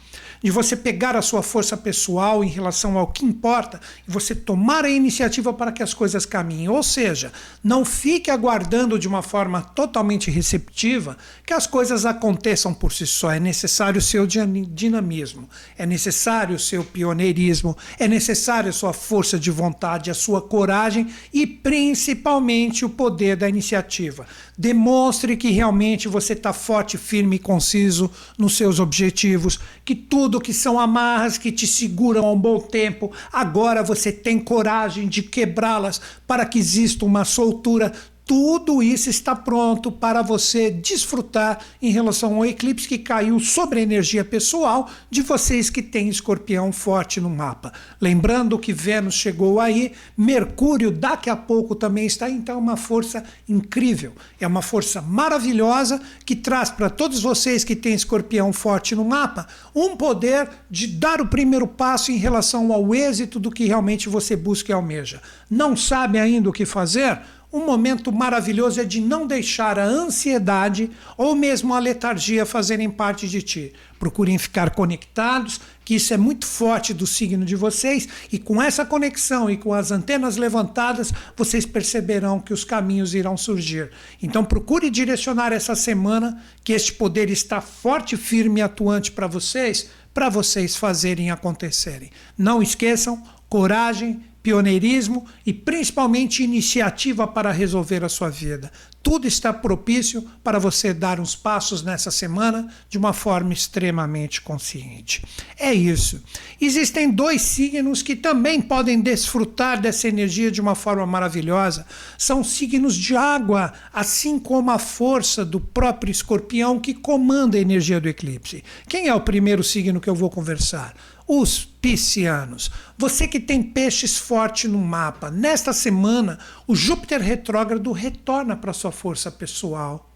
de você pegar a sua força pessoal em relação ao que importa e você tomar a iniciativa para que as coisas caminhem. Ou seja, não fique aguardando de uma forma totalmente receptiva que as coisas aconteçam por si só. É necessário o seu dinamismo, é necessário o seu pioneirismo, é necessário a sua força de vontade, a sua coragem e principalmente o poder da iniciativa. Demonstre que realmente você está forte, firme e conciso nos seus objetivos, que tudo tudo que são amarras que te seguram há um bom tempo, agora você tem coragem de quebrá-las para que exista uma soltura tudo isso está pronto para você desfrutar em relação ao eclipse que caiu sobre a energia pessoal de vocês que têm escorpião forte no mapa. Lembrando que Vênus chegou aí, Mercúrio daqui a pouco também está, então é uma força incrível. É uma força maravilhosa que traz para todos vocês que têm escorpião forte no mapa um poder de dar o primeiro passo em relação ao êxito do que realmente você busca e almeja. Não sabe ainda o que fazer? Um momento maravilhoso é de não deixar a ansiedade ou mesmo a letargia fazerem parte de ti. Procurem ficar conectados, que isso é muito forte do signo de vocês, e com essa conexão e com as antenas levantadas, vocês perceberão que os caminhos irão surgir. Então procure direcionar essa semana que este poder está forte, firme e atuante para vocês, para vocês fazerem acontecerem. Não esqueçam, coragem, pioneirismo e principalmente iniciativa para resolver a sua vida. tudo está propício para você dar uns passos nessa semana de uma forma extremamente consciente. É isso. Existem dois signos que também podem desfrutar dessa energia de uma forma maravilhosa. São signos de água, assim como a força do próprio escorpião que comanda a energia do eclipse. Quem é o primeiro signo que eu vou conversar? Os piscianos. Você que tem peixes forte no mapa, nesta semana o Júpiter retrógrado retorna para sua força pessoal.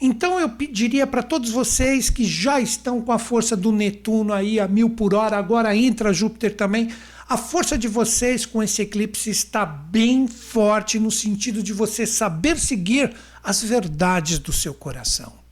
Então eu pediria para todos vocês que já estão com a força do Netuno aí a mil por hora, agora entra Júpiter também. A força de vocês com esse eclipse está bem forte no sentido de você saber seguir as verdades do seu coração.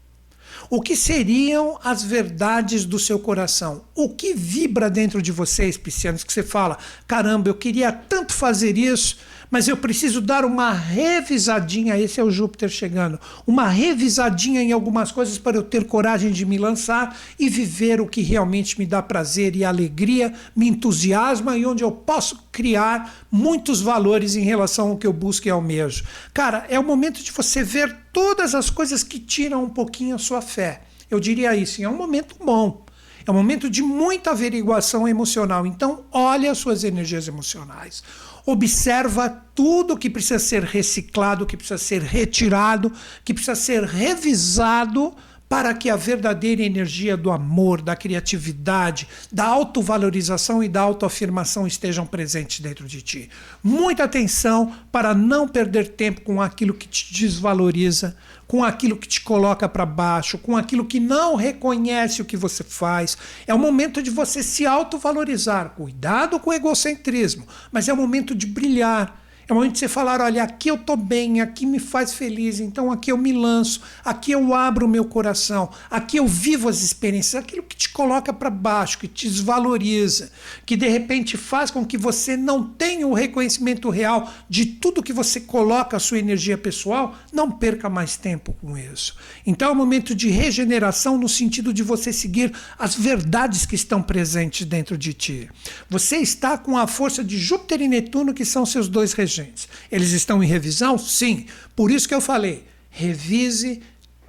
O que seriam as verdades do seu coração? O que vibra dentro de vocês, piscianos, que você fala: caramba, eu queria tanto fazer isso, mas eu preciso dar uma revisadinha. Esse é o Júpiter chegando. Uma revisadinha em algumas coisas para eu ter coragem de me lançar e viver o que realmente me dá prazer e alegria, me entusiasma e onde eu posso criar muitos valores em relação ao que eu busco e almejo. Cara, é o momento de você ver todas as coisas que tiram um pouquinho a sua fé. Eu diria isso, é um momento bom. É um momento de muita averiguação emocional. Então, olhe as suas energias emocionais observa tudo que precisa ser reciclado, que precisa ser retirado, que precisa ser revisado para que a verdadeira energia do amor, da criatividade, da autovalorização e da autoafirmação estejam presentes dentro de ti. Muita atenção para não perder tempo com aquilo que te desvaloriza, com aquilo que te coloca para baixo, com aquilo que não reconhece o que você faz. É o momento de você se autovalorizar. Cuidado com o egocentrismo, mas é o momento de brilhar é o momento de você falar: olha, aqui eu estou bem, aqui me faz feliz, então aqui eu me lanço, aqui eu abro o meu coração, aqui eu vivo as experiências, aquilo que te coloca para baixo, que te desvaloriza, que de repente faz com que você não tenha o reconhecimento real de tudo que você coloca a sua energia pessoal, não perca mais tempo com isso. Então é o momento de regeneração no sentido de você seguir as verdades que estão presentes dentro de ti. Você está com a força de Júpiter e Netuno, que são seus dois regentes gente. Eles estão em revisão? Sim. Por isso que eu falei, revise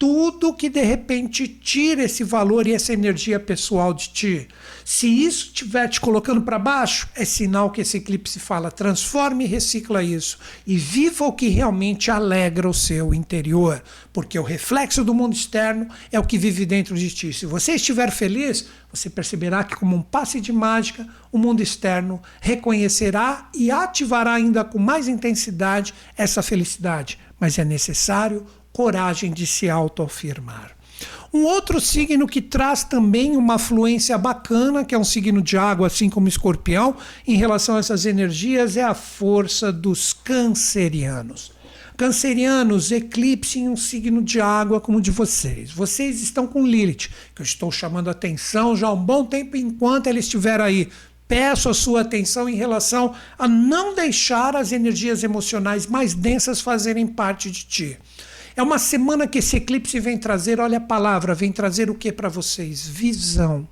tudo que de repente tira esse valor e essa energia pessoal de ti. Se isso estiver te colocando para baixo, é sinal que esse eclipse fala: transforme e recicla isso e viva o que realmente alegra o seu interior, porque o reflexo do mundo externo é o que vive dentro de ti. Se você estiver feliz, você perceberá que, como um passe de mágica, o mundo externo reconhecerá e ativará ainda com mais intensidade essa felicidade. Mas é necessário coragem de se autoafirmar. Um outro signo que traz também uma fluência bacana, que é um signo de água, assim como escorpião, em relação a essas energias, é a força dos cancerianos. Cancerianos, eclipse em um signo de água como o de vocês. Vocês estão com Lilith, que eu estou chamando atenção já há um bom tempo enquanto ela estiver aí. Peço a sua atenção em relação a não deixar as energias emocionais mais densas fazerem parte de ti. É uma semana que esse eclipse vem trazer, olha a palavra, vem trazer o que para vocês? Visão.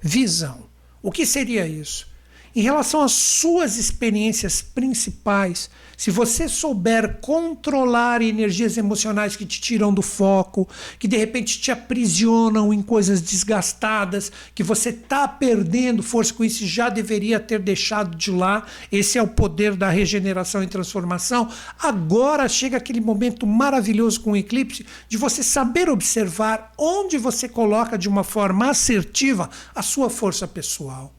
Visão. O que seria isso? Em relação às suas experiências principais, se você souber controlar energias emocionais que te tiram do foco, que de repente te aprisionam em coisas desgastadas, que você está perdendo força com isso e já deveria ter deixado de lá, esse é o poder da regeneração e transformação. Agora chega aquele momento maravilhoso com o eclipse de você saber observar onde você coloca de uma forma assertiva a sua força pessoal.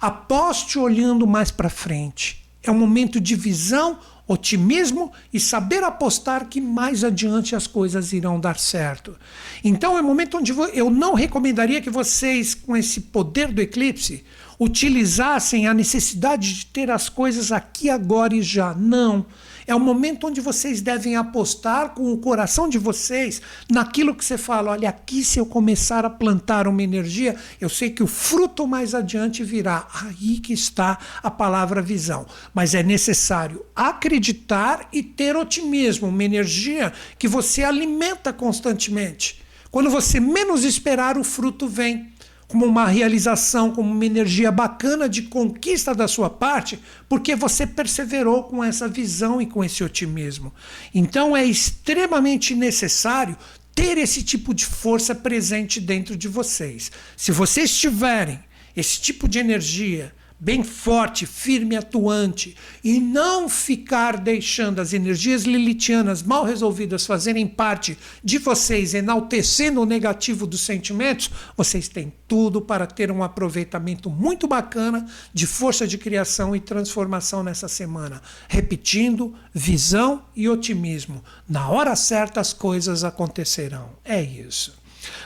Aposte olhando mais para frente. É um momento de visão, otimismo e saber apostar que mais adiante as coisas irão dar certo. Então é um momento onde eu não recomendaria que vocês, com esse poder do eclipse, utilizassem a necessidade de ter as coisas aqui, agora e já. Não. É o momento onde vocês devem apostar com o coração de vocês naquilo que você fala. Olha, aqui se eu começar a plantar uma energia, eu sei que o fruto mais adiante virá. Aí que está a palavra visão. Mas é necessário acreditar e ter otimismo, uma energia que você alimenta constantemente. Quando você menos esperar, o fruto vem como uma realização, como uma energia bacana de conquista da sua parte, porque você perseverou com essa visão e com esse otimismo. Então é extremamente necessário ter esse tipo de força presente dentro de vocês. Se vocês tiverem esse tipo de energia, bem forte, firme, atuante, e não ficar deixando as energias lilitianas mal resolvidas fazerem parte de vocês, enaltecendo o negativo dos sentimentos, vocês têm tudo para ter um aproveitamento muito bacana de força de criação e transformação nessa semana. Repetindo, visão e otimismo. Na hora certa as coisas acontecerão. É isso.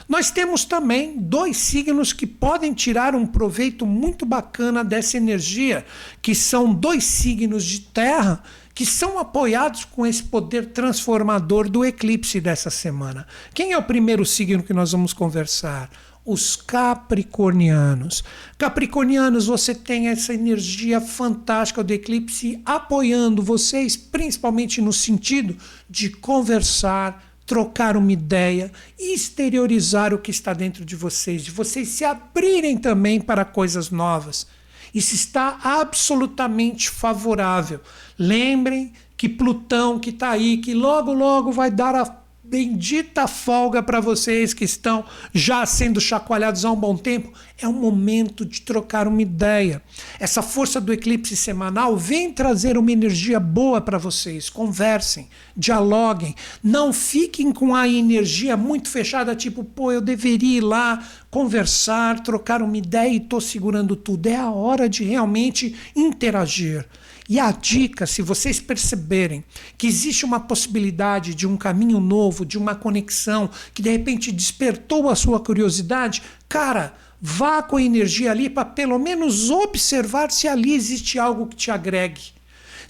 Nós temos também dois signos que podem tirar um proveito muito bacana dessa energia, que são dois signos de terra que são apoiados com esse poder transformador do eclipse dessa semana. Quem é o primeiro signo que nós vamos conversar? Os capricornianos. Capricornianos, você tem essa energia fantástica do eclipse apoiando vocês, principalmente no sentido de conversar, trocar uma ideia, exteriorizar o que está dentro de vocês, de vocês se abrirem também para coisas novas. Isso está absolutamente favorável. Lembrem que Plutão, que está aí, que logo, logo vai dar a bendita folga para vocês que estão já sendo chacoalhados há um bom tempo. É um momento de trocar uma ideia. Essa força do eclipse semanal vem trazer uma energia boa para vocês. Conversem, dialoguem, não fiquem com a energia muito fechada, tipo, pô, eu deveria ir lá conversar, trocar uma ideia e estou segurando tudo. É a hora de realmente interagir. E a dica, se vocês perceberem que existe uma possibilidade de um caminho novo, de uma conexão que de repente despertou a sua curiosidade, cara, vá com a energia ali para pelo menos observar se ali existe algo que te agregue.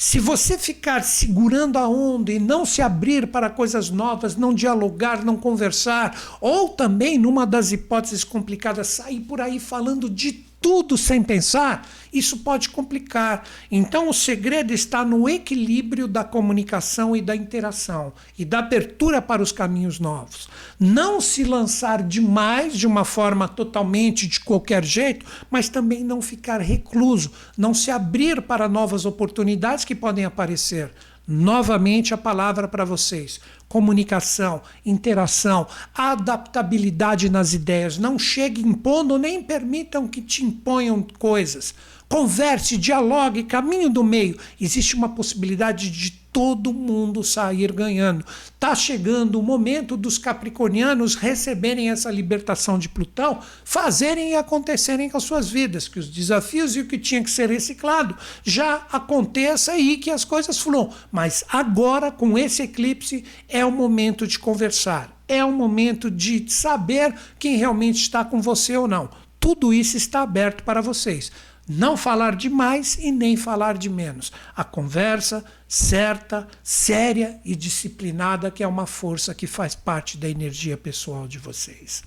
Se você ficar segurando a onda e não se abrir para coisas novas, não dialogar, não conversar, ou também, numa das hipóteses complicadas, sair por aí falando de tudo sem pensar, isso pode complicar. Então, o segredo está no equilíbrio da comunicação e da interação e da abertura para os caminhos novos. Não se lançar demais de uma forma totalmente de qualquer jeito, mas também não ficar recluso, não se abrir para novas oportunidades que podem aparecer. Novamente a palavra para vocês: comunicação, interação, adaptabilidade nas ideias. Não chegue impondo, nem permitam que te imponham coisas. Converse, dialogue, caminho do meio. Existe uma possibilidade de todo mundo sair ganhando. Está chegando o momento dos capricornianos receberem essa libertação de Plutão, fazerem e acontecerem com as suas vidas, que os desafios e o que tinha que ser reciclado já aconteça e que as coisas fluam. Mas agora, com esse eclipse, é o momento de conversar. É o momento de saber quem realmente está com você ou não. Tudo isso está aberto para vocês. Não falar de mais e nem falar de menos. A conversa certa, séria e disciplinada, que é uma força que faz parte da energia pessoal de vocês.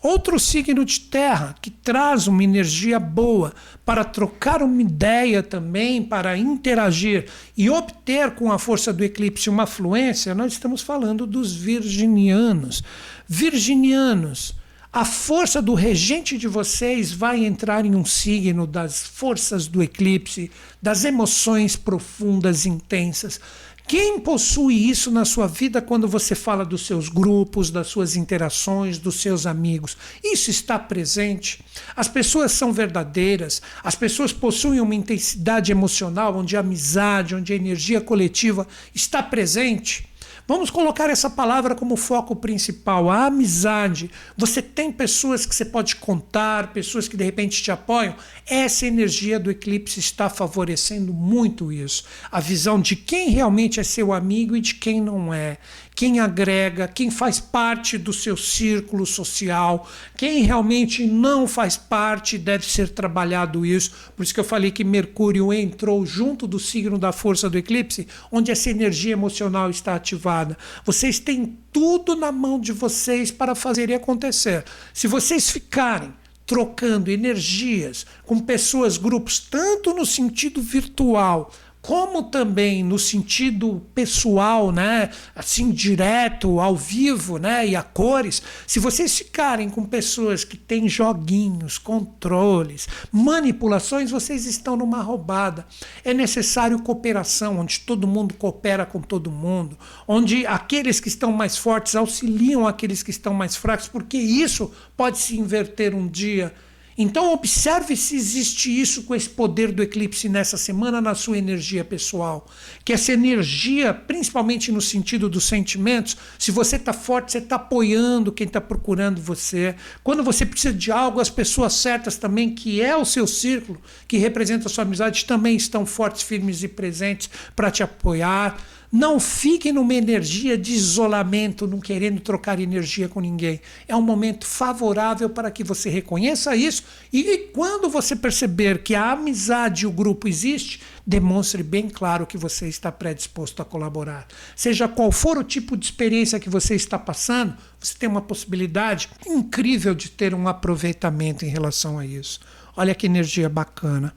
Outro signo de terra que traz uma energia boa para trocar uma ideia também, para interagir e obter com a força do eclipse uma fluência, nós estamos falando dos virginianos. Virginianos a força do regente de vocês vai entrar em um signo das forças do eclipse, das emoções profundas, intensas. Quem possui isso na sua vida quando você fala dos seus grupos, das suas interações, dos seus amigos? Isso está presente. As pessoas são verdadeiras, as pessoas possuem uma intensidade emocional onde a amizade, onde a energia coletiva está presente. Vamos colocar essa palavra como foco principal, a amizade. Você tem pessoas que você pode contar, pessoas que de repente te apoiam. Essa energia do eclipse está favorecendo muito isso. A visão de quem realmente é seu amigo e de quem não é quem agrega, quem faz parte do seu círculo social, quem realmente não faz parte, deve ser trabalhado isso. Por isso que eu falei que Mercúrio entrou junto do signo da força do eclipse, onde essa energia emocional está ativada. Vocês têm tudo na mão de vocês para fazer acontecer. Se vocês ficarem trocando energias com pessoas, grupos, tanto no sentido virtual como também no sentido pessoal, né, assim direto, ao vivo, né, e a cores. Se vocês ficarem com pessoas que têm joguinhos, controles, manipulações, vocês estão numa roubada. É necessário cooperação, onde todo mundo coopera com todo mundo, onde aqueles que estão mais fortes auxiliam aqueles que estão mais fracos, porque isso pode se inverter um dia então, observe se existe isso com esse poder do eclipse nessa semana na sua energia pessoal. Que essa energia, principalmente no sentido dos sentimentos, se você está forte, você está apoiando quem está procurando você. Quando você precisa de algo, as pessoas certas também, que é o seu círculo, que representa a sua amizade, também estão fortes, firmes e presentes para te apoiar. Não fique numa energia de isolamento, não querendo trocar energia com ninguém. É um momento favorável para que você reconheça isso e quando você perceber que a amizade e o grupo existe, demonstre bem claro que você está predisposto a colaborar. Seja qual for o tipo de experiência que você está passando, você tem uma possibilidade incrível de ter um aproveitamento em relação a isso. Olha que energia bacana.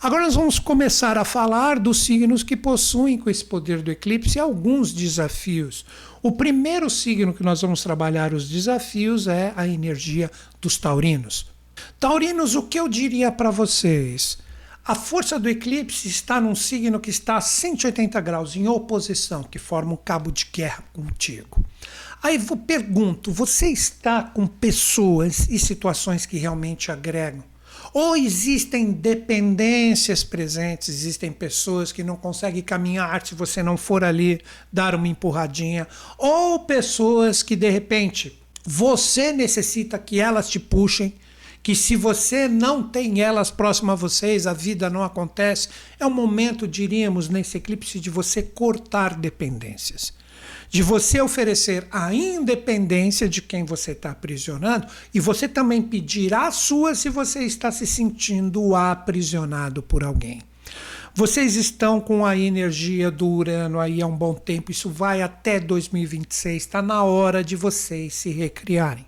Agora nós vamos começar a falar dos signos que possuem com esse poder do eclipse alguns desafios. O primeiro signo que nós vamos trabalhar os desafios é a energia dos taurinos. Taurinos, o que eu diria para vocês? A força do eclipse está num signo que está a 180 graus em oposição, que forma um cabo de guerra contigo. Aí eu pergunto: você está com pessoas e situações que realmente agregam? Ou existem dependências presentes, existem pessoas que não conseguem caminhar se você não for ali dar uma empurradinha, ou pessoas que de repente você necessita que elas te puxem, que se você não tem elas próximas a vocês, a vida não acontece. É o momento, diríamos, nesse eclipse, de você cortar dependências de você oferecer a independência de quem você está aprisionando e você também pedir a sua se você está se sentindo aprisionado por alguém. Vocês estão com a energia do Urano aí há um bom tempo, isso vai até 2026. Está na hora de vocês se recriarem.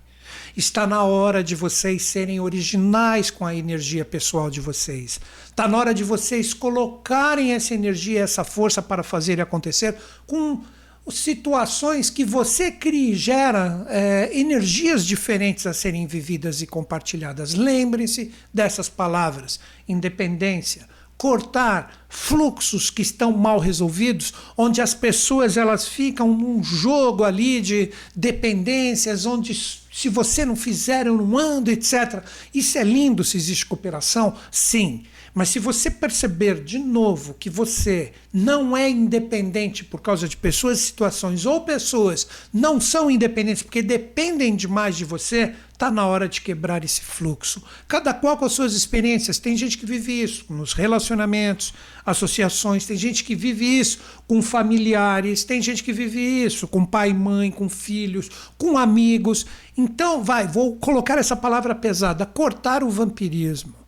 Está na hora de vocês serem originais com a energia pessoal de vocês. Está na hora de vocês colocarem essa energia, essa força para fazer acontecer com situações que você cria e gera é, energias diferentes a serem vividas e compartilhadas. Lembrem-se dessas palavras: independência, cortar fluxos que estão mal resolvidos, onde as pessoas elas ficam num jogo ali de dependências, onde se você não fizer eu não ando, etc. Isso é lindo se existe cooperação, sim. Mas se você perceber de novo que você não é independente por causa de pessoas e situações, ou pessoas não são independentes porque dependem demais de você, está na hora de quebrar esse fluxo. Cada qual com as suas experiências. Tem gente que vive isso nos relacionamentos, associações, tem gente que vive isso com familiares, tem gente que vive isso com pai e mãe, com filhos, com amigos. Então, vai, vou colocar essa palavra pesada: cortar o vampirismo.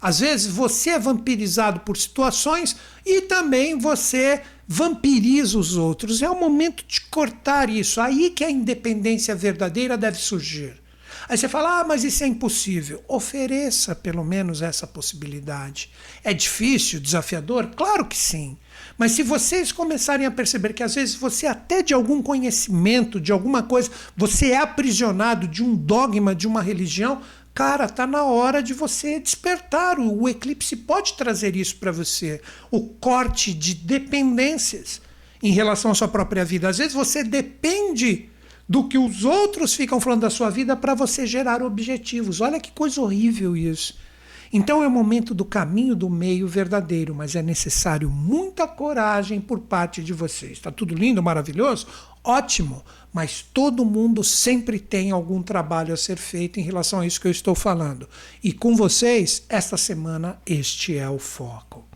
Às vezes você é vampirizado por situações e também você vampiriza os outros. É o momento de cortar isso. Aí que a independência verdadeira deve surgir. Aí você fala, ah, mas isso é impossível. Ofereça pelo menos essa possibilidade. É difícil, desafiador? Claro que sim. Mas se vocês começarem a perceber que às vezes você até de algum conhecimento, de alguma coisa, você é aprisionado de um dogma, de uma religião, Cara, está na hora de você despertar. O eclipse pode trazer isso para você. O corte de dependências em relação à sua própria vida. Às vezes você depende do que os outros ficam falando da sua vida para você gerar objetivos. Olha que coisa horrível isso. Então é o momento do caminho do meio verdadeiro, mas é necessário muita coragem por parte de vocês. Está tudo lindo, maravilhoso? Ótimo, mas todo mundo sempre tem algum trabalho a ser feito em relação a isso que eu estou falando. E com vocês, esta semana, este é o foco.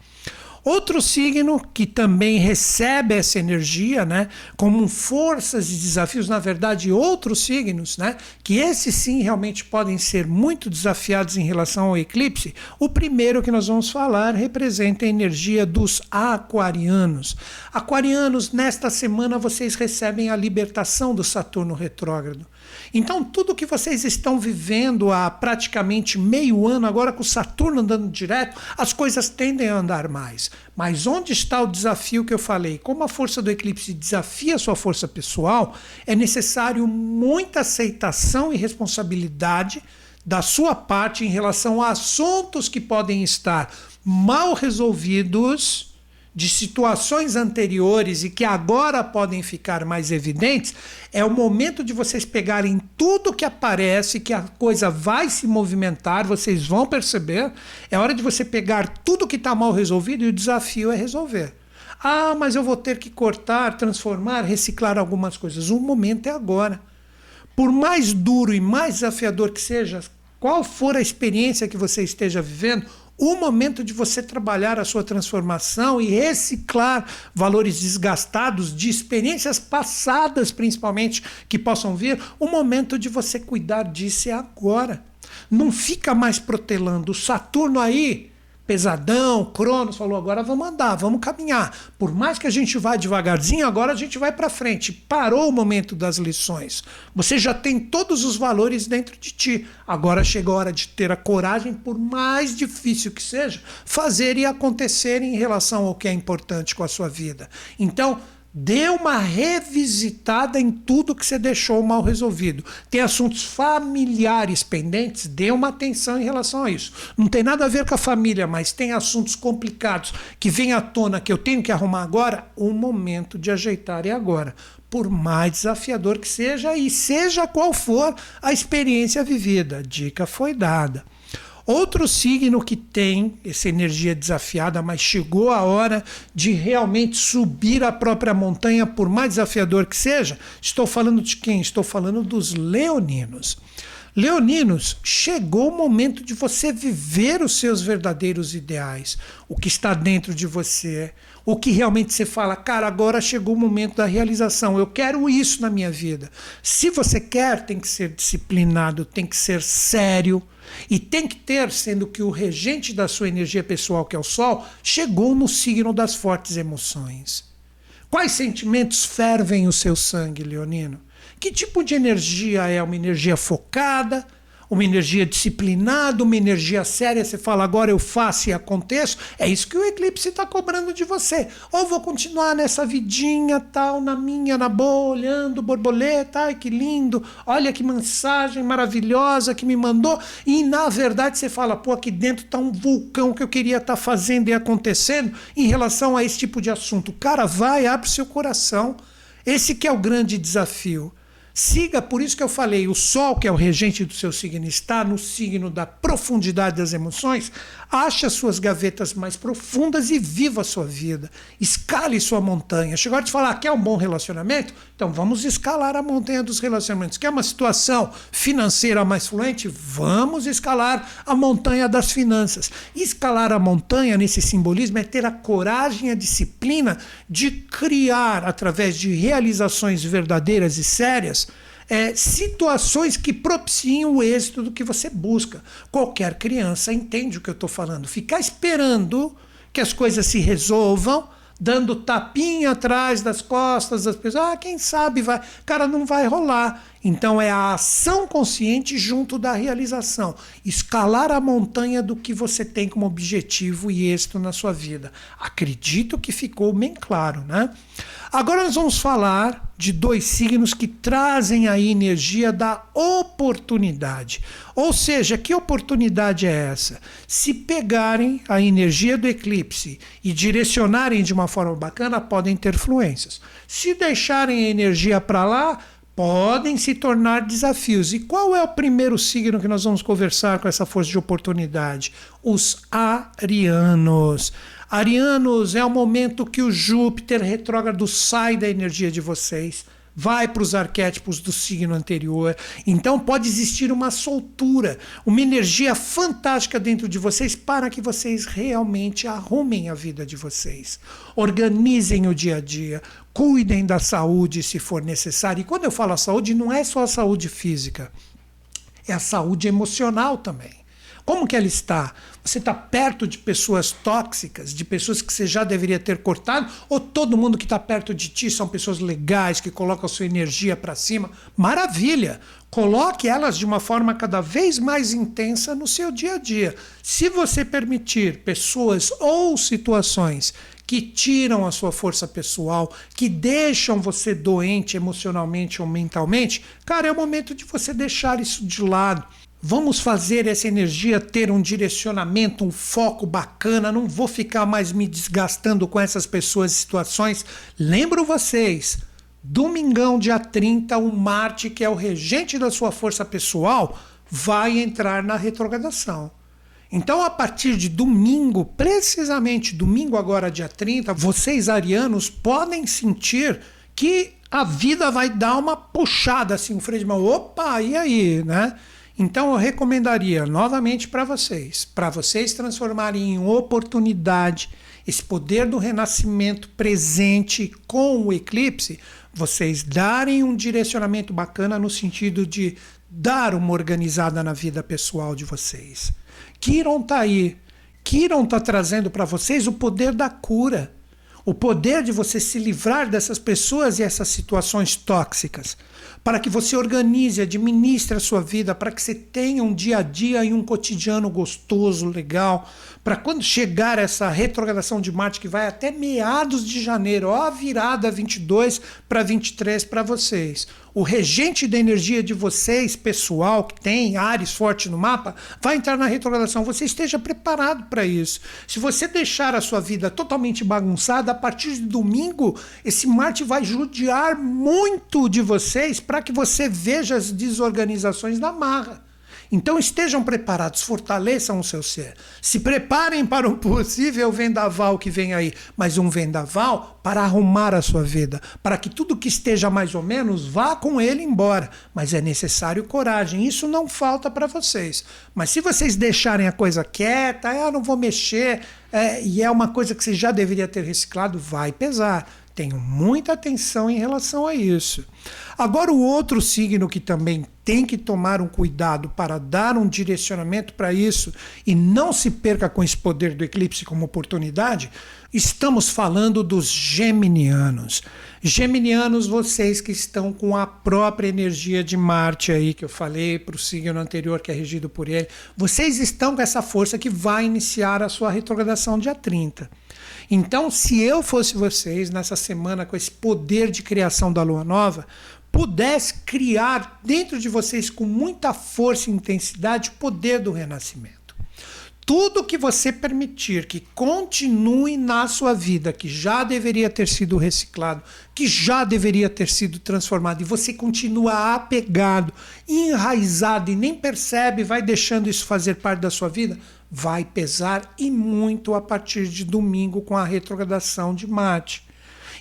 Outro signo que também recebe essa energia, né, como forças e desafios, na verdade, outros signos, né, que esses sim realmente podem ser muito desafiados em relação ao eclipse. O primeiro que nós vamos falar representa a energia dos aquarianos. Aquarianos, nesta semana vocês recebem a libertação do Saturno retrógrado. Então, tudo que vocês estão vivendo há praticamente meio ano, agora com Saturno andando direto, as coisas tendem a andar mais. Mas onde está o desafio que eu falei? Como a força do eclipse desafia a sua força pessoal, é necessário muita aceitação e responsabilidade da sua parte em relação a assuntos que podem estar mal resolvidos de situações anteriores e que agora podem ficar mais evidentes, é o momento de vocês pegarem tudo que aparece, que a coisa vai se movimentar, vocês vão perceber. É hora de você pegar tudo que está mal resolvido e o desafio é resolver. Ah, mas eu vou ter que cortar, transformar, reciclar algumas coisas. O momento é agora. Por mais duro e mais desafiador que seja, qual for a experiência que você esteja vivendo, o momento de você trabalhar a sua transformação e reciclar valores desgastados de experiências passadas, principalmente, que possam vir, o momento de você cuidar disso é agora. Não fica mais protelando. O Saturno aí pesadão, Cronos falou: agora vamos andar, vamos caminhar. Por mais que a gente vá devagarzinho, agora a gente vai para frente. Parou o momento das lições. Você já tem todos os valores dentro de ti. Agora chegou a hora de ter a coragem, por mais difícil que seja, fazer e acontecer em relação ao que é importante com a sua vida. Então, Dê uma revisitada em tudo que você deixou mal resolvido. Tem assuntos familiares pendentes, dê uma atenção em relação a isso. Não tem nada a ver com a família, mas tem assuntos complicados que vêm à tona que eu tenho que arrumar agora. O momento de ajeitar é agora. Por mais desafiador que seja e seja qual for a experiência vivida. Dica foi dada. Outro signo que tem essa energia desafiada, mas chegou a hora de realmente subir a própria montanha, por mais desafiador que seja, estou falando de quem? Estou falando dos leoninos. Leoninos, chegou o momento de você viver os seus verdadeiros ideais, o que está dentro de você, o que realmente você fala, cara, agora chegou o momento da realização, eu quero isso na minha vida. Se você quer, tem que ser disciplinado, tem que ser sério, e tem que ter, sendo que o regente da sua energia pessoal, que é o Sol, chegou no signo das fortes emoções. Quais sentimentos fervem o seu sangue, Leonino? Que tipo de energia é? Uma energia focada? Uma energia disciplinada, uma energia séria, você fala, agora eu faço e aconteço, é isso que o eclipse está cobrando de você. Ou vou continuar nessa vidinha tal, na minha, na boa, olhando borboleta, ai que lindo, olha que mensagem maravilhosa que me mandou, e na verdade você fala, pô, aqui dentro está um vulcão que eu queria estar tá fazendo e acontecendo em relação a esse tipo de assunto. Cara, vai, abre seu coração. Esse que é o grande desafio. Siga, por isso que eu falei, o Sol, que é o regente do seu signo, está no signo da profundidade das emoções. Ache as suas gavetas mais profundas e viva a sua vida. Escale sua montanha. Chegou a de falar, quer um bom relacionamento? Então vamos escalar a montanha dos relacionamentos. Quer uma situação financeira mais fluente? Vamos escalar a montanha das finanças. Escalar a montanha, nesse simbolismo, é ter a coragem a disciplina de criar, através de realizações verdadeiras e sérias, é, situações que propiciam o êxito do que você busca. Qualquer criança entende o que eu estou falando. Ficar esperando que as coisas se resolvam, dando tapinha atrás das costas das pessoas, ah, quem sabe vai. Cara, não vai rolar. Então é a ação consciente junto da realização. Escalar a montanha do que você tem como objetivo e êxito na sua vida. Acredito que ficou bem claro, né? Agora nós vamos falar de dois signos que trazem a energia da oportunidade. Ou seja, que oportunidade é essa? Se pegarem a energia do eclipse e direcionarem de uma forma bacana, podem ter fluências. Se deixarem a energia para lá, podem se tornar desafios. E qual é o primeiro signo que nós vamos conversar com essa força de oportunidade? Os arianos. Arianos, é o momento que o Júpiter retrógrado sai da energia de vocês, vai para os arquétipos do signo anterior. Então pode existir uma soltura, uma energia fantástica dentro de vocês para que vocês realmente arrumem a vida de vocês. Organizem o dia a dia, cuidem da saúde se for necessário. E quando eu falo a saúde, não é só a saúde física, é a saúde emocional também. Como que ela está? Você está perto de pessoas tóxicas, de pessoas que você já deveria ter cortado, ou todo mundo que está perto de ti são pessoas legais, que colocam a sua energia para cima? Maravilha! Coloque elas de uma forma cada vez mais intensa no seu dia a dia. Se você permitir pessoas ou situações que tiram a sua força pessoal, que deixam você doente emocionalmente ou mentalmente, cara, é o momento de você deixar isso de lado Vamos fazer essa energia ter um direcionamento, um foco bacana. Não vou ficar mais me desgastando com essas pessoas e situações. Lembro vocês, domingão, dia 30, o Marte, que é o regente da sua força pessoal, vai entrar na retrogradação. Então, a partir de domingo, precisamente domingo, agora dia 30, vocês arianos podem sentir que a vida vai dar uma puxada assim, o freio de mão. Opa, e aí, né? Então eu recomendaria novamente para vocês, para vocês transformarem em oportunidade esse poder do renascimento presente com o eclipse, vocês darem um direcionamento bacana no sentido de dar uma organizada na vida pessoal de vocês. Kiron está aí. Kiron está trazendo para vocês o poder da cura, o poder de você se livrar dessas pessoas e essas situações tóxicas para que você organize, administre a sua vida, para que você tenha um dia a dia e um cotidiano gostoso, legal, para quando chegar essa retrogradação de Marte que vai até meados de janeiro, ó a virada 22 para 23 para vocês. O regente da energia de vocês, pessoal, que tem Ares forte no mapa, vai entrar na retrogradação. Você esteja preparado para isso. Se você deixar a sua vida totalmente bagunçada, a partir de domingo, esse Marte vai judiar muito de vocês para que você veja as desorganizações da marra. Então estejam preparados, fortaleçam o seu ser. Se preparem para um possível vendaval que vem aí, mas um vendaval para arrumar a sua vida, para que tudo que esteja mais ou menos vá com ele embora. Mas é necessário coragem, isso não falta para vocês. Mas se vocês deixarem a coisa quieta, ah, eu não vou mexer, é, e é uma coisa que você já deveria ter reciclado, vai pesar. Tenho muita atenção em relação a isso. Agora, o outro signo que também tem que tomar um cuidado para dar um direcionamento para isso e não se perca com esse poder do eclipse como oportunidade, estamos falando dos geminianos. Geminianos, vocês que estão com a própria energia de Marte aí, que eu falei para o signo anterior que é regido por ele, vocês estão com essa força que vai iniciar a sua retrogradação dia 30. Então, se eu fosse vocês nessa semana com esse poder de criação da lua nova, pudesse criar dentro de vocês com muita força e intensidade o poder do renascimento. Tudo que você permitir que continue na sua vida, que já deveria ter sido reciclado, que já deveria ter sido transformado, e você continua apegado, enraizado e nem percebe, vai deixando isso fazer parte da sua vida, vai pesar e muito a partir de domingo com a retrogradação de Marte.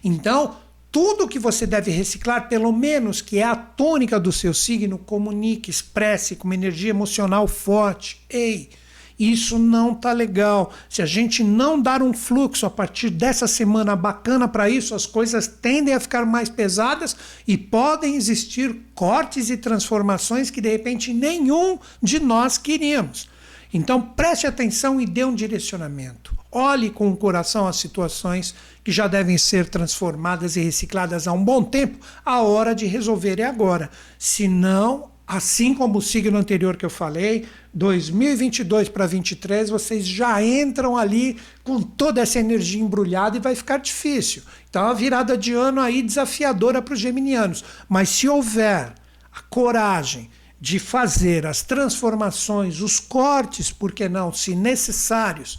Então, tudo que você deve reciclar, pelo menos que é a tônica do seu signo, comunique, expresse com uma energia emocional forte. Ei, isso não tá legal. Se a gente não dar um fluxo a partir dessa semana bacana para isso, as coisas tendem a ficar mais pesadas e podem existir cortes e transformações que de repente nenhum de nós queríamos. Então preste atenção e dê um direcionamento. Olhe com o coração as situações que já devem ser transformadas e recicladas há um bom tempo. A hora de resolver é agora. Se não, assim como o signo anterior que eu falei, 2022 para 2023, vocês já entram ali com toda essa energia embrulhada e vai ficar difícil. Então, a virada de ano aí desafiadora para os geminianos. Mas se houver a coragem de fazer as transformações, os cortes, por que não, se necessários,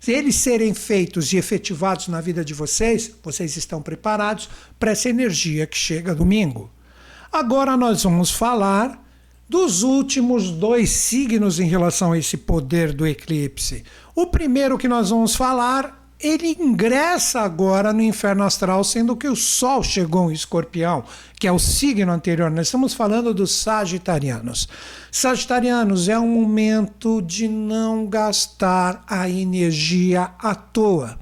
se eles serem feitos e efetivados na vida de vocês, vocês estão preparados para essa energia que chega domingo. Agora nós vamos falar dos últimos dois signos em relação a esse poder do eclipse. O primeiro que nós vamos falar ele ingressa agora no inferno astral, sendo que o Sol chegou em Escorpião, que é o signo anterior. Nós estamos falando dos Sagitarianos. Sagitarianos, é um momento de não gastar a energia à toa.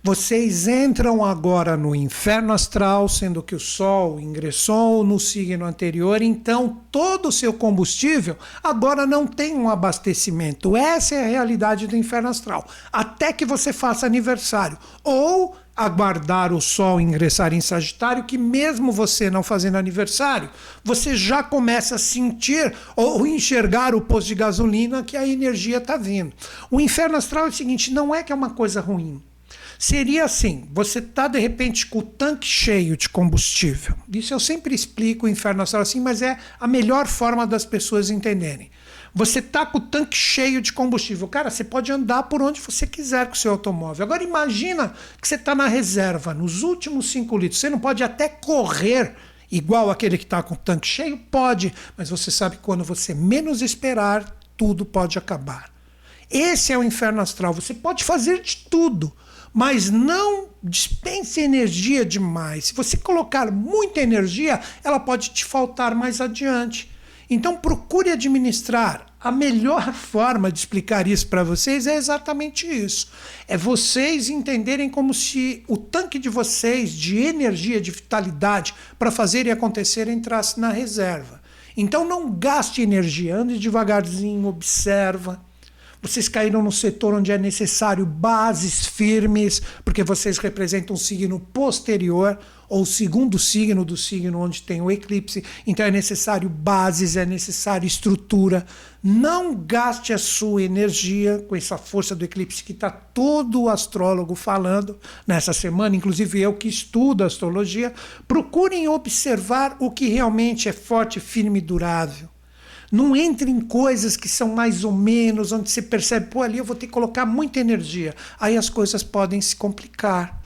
Vocês entram agora no inferno astral, sendo que o Sol ingressou no signo anterior, então todo o seu combustível agora não tem um abastecimento. Essa é a realidade do inferno astral. Até que você faça aniversário. Ou aguardar o Sol ingressar em Sagitário, que mesmo você não fazendo aniversário, você já começa a sentir ou enxergar o posto de gasolina que a energia está vindo. O inferno astral é o seguinte: não é que é uma coisa ruim. Seria assim: você está de repente com o tanque cheio de combustível. Isso eu sempre explico o inferno astral assim, mas é a melhor forma das pessoas entenderem. Você está com o tanque cheio de combustível. Cara, você pode andar por onde você quiser com o seu automóvel. Agora imagina que você está na reserva, nos últimos 5 litros. Você não pode até correr igual aquele que está com o tanque cheio? Pode, mas você sabe que quando você menos esperar, tudo pode acabar. Esse é o inferno astral. Você pode fazer de tudo, mas não dispense energia demais. Se você colocar muita energia, ela pode te faltar mais adiante. Então procure administrar. A melhor forma de explicar isso para vocês é exatamente isso. É vocês entenderem como se o tanque de vocês de energia, de vitalidade para fazer e acontecer entrasse na reserva. Então não gaste energia, ande devagarzinho, observa. Vocês caíram no setor onde é necessário bases firmes, porque vocês representam um signo posterior ou segundo signo do signo onde tem o eclipse. Então é necessário bases, é necessário estrutura. Não gaste a sua energia com essa força do eclipse que está todo o astrólogo falando nessa semana, inclusive eu que estudo astrologia. Procurem observar o que realmente é forte, firme e durável. Não entre em coisas que são mais ou menos, onde você percebe, pô, ali eu vou ter que colocar muita energia. Aí as coisas podem se complicar.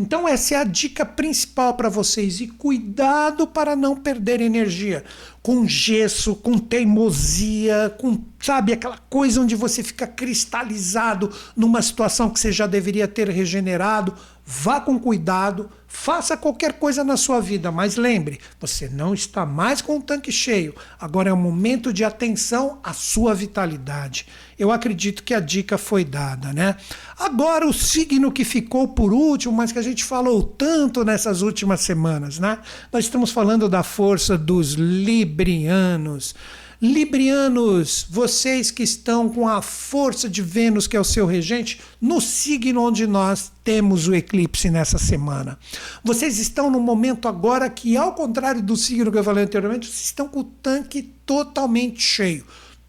Então, essa é a dica principal para vocês. E cuidado para não perder energia com gesso, com teimosia, com, sabe, aquela coisa onde você fica cristalizado numa situação que você já deveria ter regenerado. Vá com cuidado, faça qualquer coisa na sua vida, mas lembre, você não está mais com o tanque cheio. Agora é o momento de atenção à sua vitalidade. Eu acredito que a dica foi dada, né? Agora o signo que ficou por último, mas que a gente falou tanto nessas últimas semanas, né? Nós estamos falando da força dos librianos. Librianos, vocês que estão com a força de Vênus, que é o seu regente, no signo onde nós temos o eclipse nessa semana. Vocês estão no momento agora que, ao contrário do signo que eu falei anteriormente, vocês estão com o tanque totalmente cheio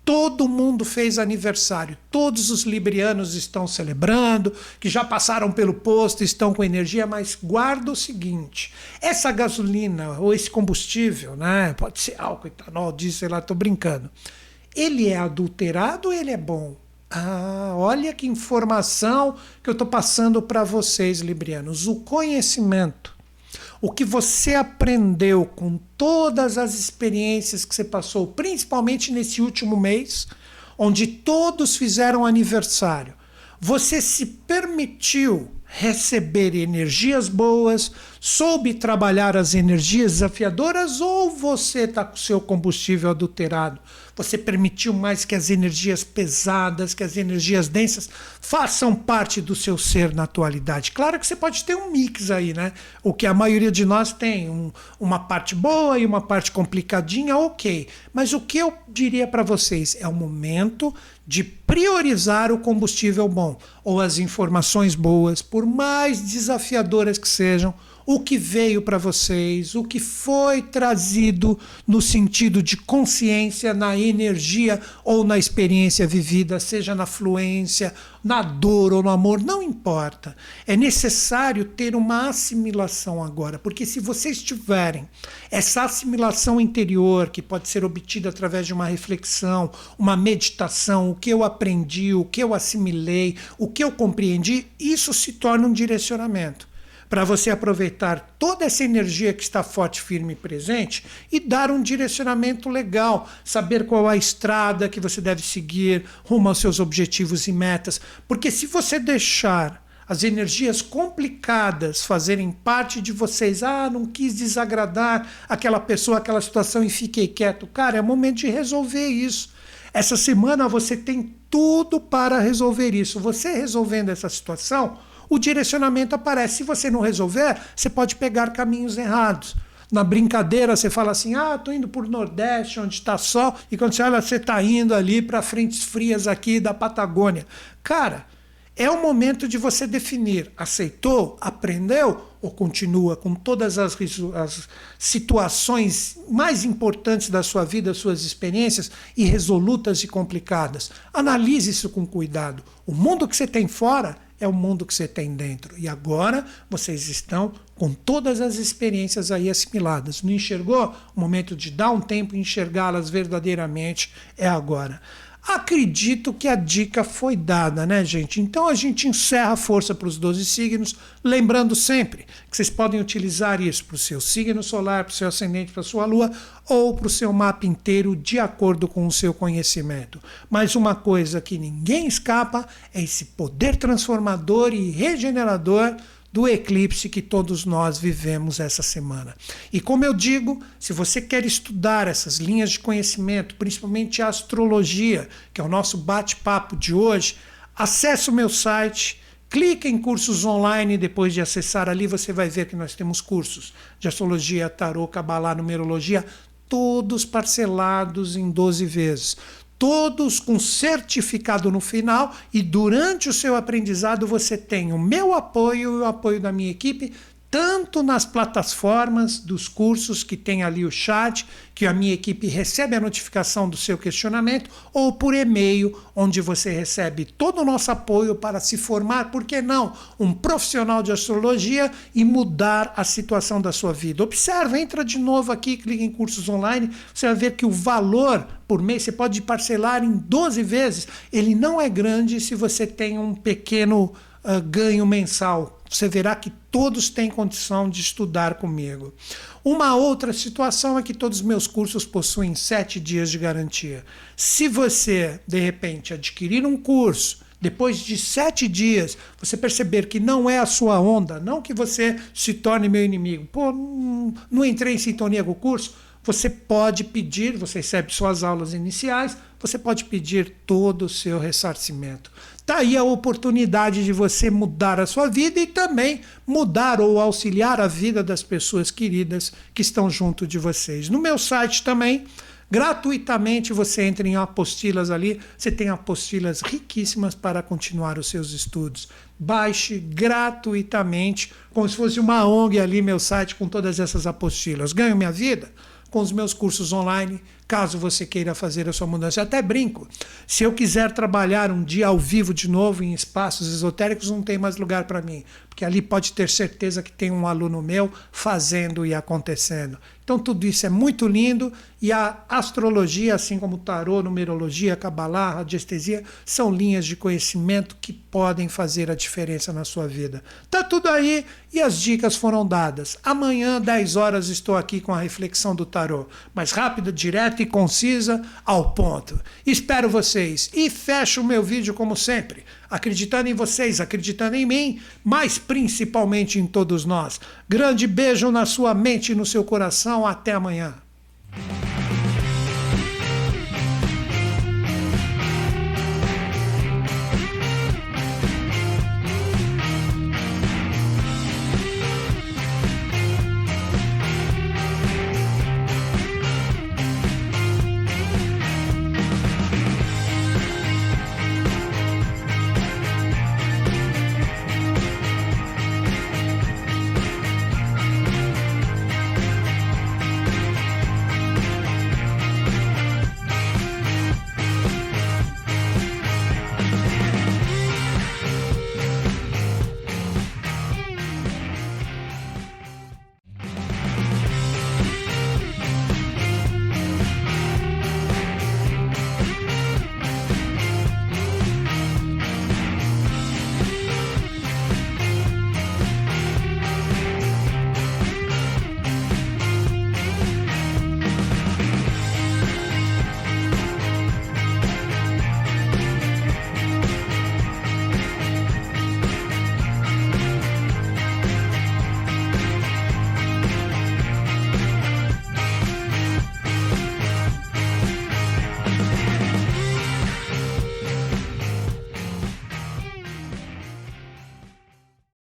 Todo mundo fez aniversário, todos os librianos estão celebrando, que já passaram pelo posto, estão com energia, mas guarda o seguinte: essa gasolina ou esse combustível, né, pode ser álcool, etanol, diesel, lá, estou brincando. Ele é adulterado ou ele é bom? Ah, olha que informação que eu estou passando para vocês, librianos. O conhecimento o que você aprendeu com todas as experiências que você passou, principalmente nesse último mês, onde todos fizeram aniversário. Você se permitiu receber energias boas, soube trabalhar as energias desafiadoras ou você está com seu combustível adulterado? Você permitiu mais que as energias pesadas, que as energias densas façam parte do seu ser na atualidade? Claro que você pode ter um mix aí, né? O que a maioria de nós tem, um, uma parte boa e uma parte complicadinha, ok. Mas o que eu diria para vocês é o momento de priorizar o combustível bom ou as informações boas, por mais desafiadoras que sejam o que veio para vocês, o que foi trazido no sentido de consciência, na energia ou na experiência vivida, seja na fluência, na dor ou no amor, não importa. É necessário ter uma assimilação agora, porque se vocês tiverem essa assimilação interior, que pode ser obtida através de uma reflexão, uma meditação, o que eu aprendi, o que eu assimilei, o que eu compreendi, isso se torna um direcionamento para você aproveitar toda essa energia que está forte, firme e presente e dar um direcionamento legal, saber qual a estrada que você deve seguir rumo aos seus objetivos e metas. Porque se você deixar as energias complicadas fazerem parte de vocês. Ah, não quis desagradar aquela pessoa, aquela situação e fiquei quieto. Cara, é momento de resolver isso. Essa semana você tem tudo para resolver isso. Você resolvendo essa situação, o direcionamento aparece. Se você não resolver, você pode pegar caminhos errados. Na brincadeira, você fala assim: ah, tô indo por Nordeste, onde está sol, e quando você olha, você está indo ali para frentes frias aqui da Patagônia. Cara, é o momento de você definir: aceitou, aprendeu ou continua com todas as, as, situações mais importantes da sua vida, suas experiências irresolutas e complicadas. Analise isso com cuidado. O mundo que você tem fora é o mundo que você tem dentro. E agora vocês estão com todas as experiências aí assimiladas. Não enxergou? O momento de dar um tempo e enxergá-las verdadeiramente é agora. Acredito que a dica foi dada, né, gente? Então a gente encerra a força para os 12 signos, lembrando sempre que vocês podem utilizar isso para o seu signo solar, para o seu ascendente, para a sua lua ou para o seu mapa inteiro, de acordo com o seu conhecimento. Mas uma coisa que ninguém escapa é esse poder transformador e regenerador do eclipse que todos nós vivemos essa semana. E como eu digo, se você quer estudar essas linhas de conhecimento, principalmente a astrologia, que é o nosso bate-papo de hoje, acesse o meu site. Clique em cursos online, depois de acessar ali, você vai ver que nós temos cursos de astrologia, tarô, cabalá, numerologia, todos parcelados em 12 vezes todos com certificado no final, e durante o seu aprendizado você tem o meu apoio e o apoio da minha equipe tanto nas plataformas dos cursos que tem ali o chat, que a minha equipe recebe a notificação do seu questionamento, ou por e-mail, onde você recebe todo o nosso apoio para se formar, por que não, um profissional de astrologia e mudar a situação da sua vida. Observa, entra de novo aqui, clica em cursos online, você vai ver que o valor por mês você pode parcelar em 12 vezes. Ele não é grande se você tem um pequeno uh, ganho mensal você verá que todos têm condição de estudar comigo. Uma outra situação é que todos os meus cursos possuem sete dias de garantia. Se você, de repente, adquirir um curso, depois de sete dias, você perceber que não é a sua onda, não que você se torne meu inimigo, pô, não, não entrei em sintonia com o curso, você pode pedir, você recebe suas aulas iniciais, você pode pedir todo o seu ressarcimento. Está aí a oportunidade de você mudar a sua vida e também mudar ou auxiliar a vida das pessoas queridas que estão junto de vocês. No meu site também, gratuitamente você entra em apostilas ali, você tem apostilas riquíssimas para continuar os seus estudos. Baixe gratuitamente, como se fosse uma ONG ali, meu site com todas essas apostilas. Ganho minha vida? com os meus cursos online, caso você queira fazer a sua mudança. Eu até brinco. Se eu quiser trabalhar um dia ao vivo de novo em espaços esotéricos, não tem mais lugar para mim, porque ali pode ter certeza que tem um aluno meu fazendo e acontecendo. Então tudo isso é muito lindo e a astrologia, assim como o tarô, numerologia, cabalá, radiestesia, são linhas de conhecimento que podem fazer a diferença na sua vida. Tá tudo aí e as dicas foram dadas. Amanhã, 10 horas, estou aqui com a reflexão do tarô, mas rápida, direta e concisa, ao ponto. Espero vocês e fecho o meu vídeo como sempre acreditando em vocês, acreditando em mim, mas principalmente em todos nós. Grande beijo na sua mente e no seu coração. Até amanhã.